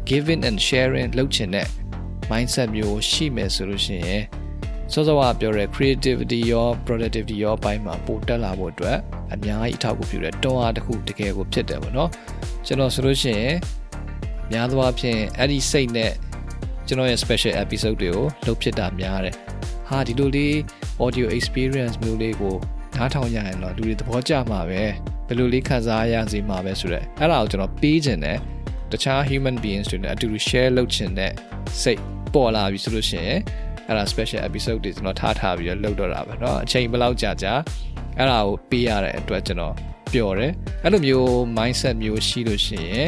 giving and sharing လုပ်ချင်တဲ့ mindset မျိုးရှိမယ်ဆိုလို့ရှိရင်စောစောကပြောတဲ့ creativity ရော productivity ရောဘိုင်းမှာပိုတက်လာဖို့အတွက်အများကြီးအထောက်အကူပြုတဲ့တွန်းအားတစ်ခုတကယ်ကိုဖြစ်တယ်ပေါ့နော်ကျွန်တော်ဆိုလို့ရှိရင်များသောအားဖြင့်အဲ့ဒီစိတ်နဲ့ကျွန်တော်ရဲ့ special episode တွေကိုလုပ်ဖြစ်တာများတယ်ဟာဒီလိုလေး audio experience မျိုးလေးကို နားထောင်ရရင်တော့လူတွေသဘောကျမှာပဲဘယ်လိုလေးခံစားရစေမှာပဲဆိုတော့အဲ့ဒါကိုကျွန်တော်ပေးခြင်းတယ်တခြား human beings တွေနဲ့အတူတူ share လုပ်ခြင်းတဲ့စိတ်ပေါ်လာပြီဆိုလို့ရှိရင်အဲ့ဒါ special episode တွေကျွန်တော်ထားထားပြီးတော့လုပ်တော့တာပဲเนาะအချိန်ဘယ်လောက်ကြာကြာအဲ့ဒါကိုပေးရတဲ့အတွက်ကျွန်တော်ပျော်တယ်အဲ့လိုမျိုး mindset မျိုးရှိလို့ရှိရင်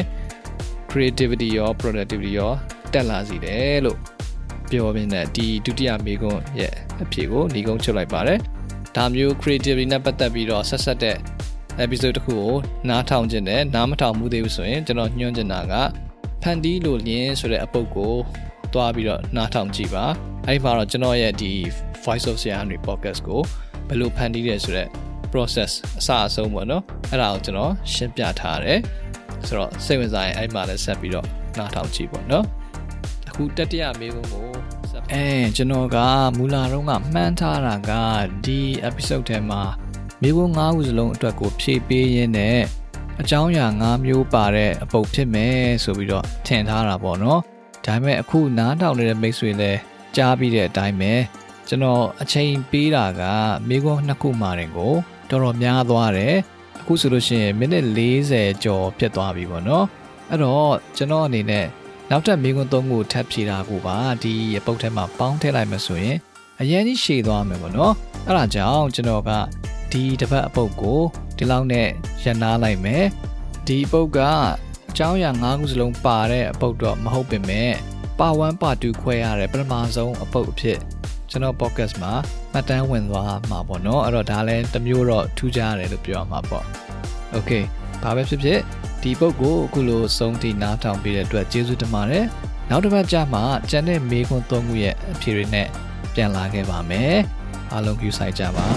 creativity ရော productivity ရောတက်လာစီတယ်လို့ပြောပြနေတဲ့ဒီဒုတိယမေခွန်းရဲ့အဖြေကိုညီကုန်းချုပ်လိုက်ပါတယ် ဒါမျိုး creativity နဲ့ပတ်သက်ပြီးတော့ဆက်ဆက်တဲ့ episode တစ်ခုကိုနားထောင်ခြင်းနဲ့နားမထောင်မှုသေးဘူးဆိုရင်ကျွန်တော်ညွှန်ချင်တာကဖန်တီးလို့လင်းဆိုတဲ့အပုတ်ကိုတွားပြီးတော့နားထောင်ကြည့်ပါအဲ့ဒီမှာတော့ကျွန်တော်ရဲ့ဒီ voice of Sian podcast ကိုဘယ်လိုဖန်တီးရဲဆိုတဲ့ process အစအဆုံးပေါ့နော်အဲ့ဒါကိုကျွန်တော်ရှင်းပြထားတယ်ဆိုတော့စိတ်ဝင်စားရင်အဲ့မှာလည်းဆက်ပြီးတော့နားထောင်ကြည့်ပေါ့နော်အခုတတိယမေးခွန်းကို အဲကျွန်တော်ကမူလာတော့ကမှန်းထားတာကဒီ episode ထဲမှာမေးခွန်း၅ခုစလုံးအတွက်ကိုဖြည့်ပေးရင်းနဲ့အကြောင်းအရာ၅မျိုးပါတဲ့အပုတ်ဖြစ်မယ်ဆိုပြီးတော့ထင်ထားတာပေါ့နော်ဒါပေမဲ့အခုနားထောင်နေတဲ့မိတ်ဆွေလည်းကြားပြီးတဲ့အတိုင်းပဲကျွန်တော်အချိန်ပေးတာကမေးခွန်းနှစ်ခုမှတင်ကိုတော်တော်များသွားတယ်အခုဆိုလို့ရှိရင်မိနစ်40ကျော်ဖြစ်သွားပြီပေါ့နော်အဲ့တော့ကျွန်တော်အနေနဲ့ နောက်ထပ်မေးခွန်းသုံးခုထပ်ဖြေတာကိုပါဒီပုတ်ထဲမှာပေါင်းထည့်လိုက်မှဆိုရင်အရင်ကြီးရှည်သွားမယ်ပေါ့နော်အဲ့ဒါကြောင့်ကျွန်တော်ကဒီတစ်ပတ်အပုတ်ကိုဒီလောက်နဲ့ရန်နာလိုက်မယ်ဒီပုတ်ကအကြောင်းအရာ၅ခုစလုံးပါတဲ့အပုတ်တော့မဟုတ်ပင်မဲ့ပါ1ပါ2ခွဲရတဲ့ပထမဆုံးအပုတ်အဖြစ်ကျွန်တော် podcast မှာမှတ်တမ်းဝင်သွားမှာပေါ့နော်အဲ့တော့ဒါလည်းတစ်မျိုးတော့ထူးခြားတယ်လို့ပြောရမှာပေါ့ okay ဘာပဲဖြစ်ဖြစ် ဒီပုတ်ကိုအခုလိုစုံတီနားထောင်ပေးတဲ့အတွက်ကျေးဇူးတင်ပါတယ်နောက်တစ်ပတ်ကြာမှကျန်တဲ့မေးခွန်းသုံးခုရဲ့အဖြေတွေနဲ့ပြန်လာခဲ့ပါမယ်အားလုံးကြိုးဆိုင်ကြပါ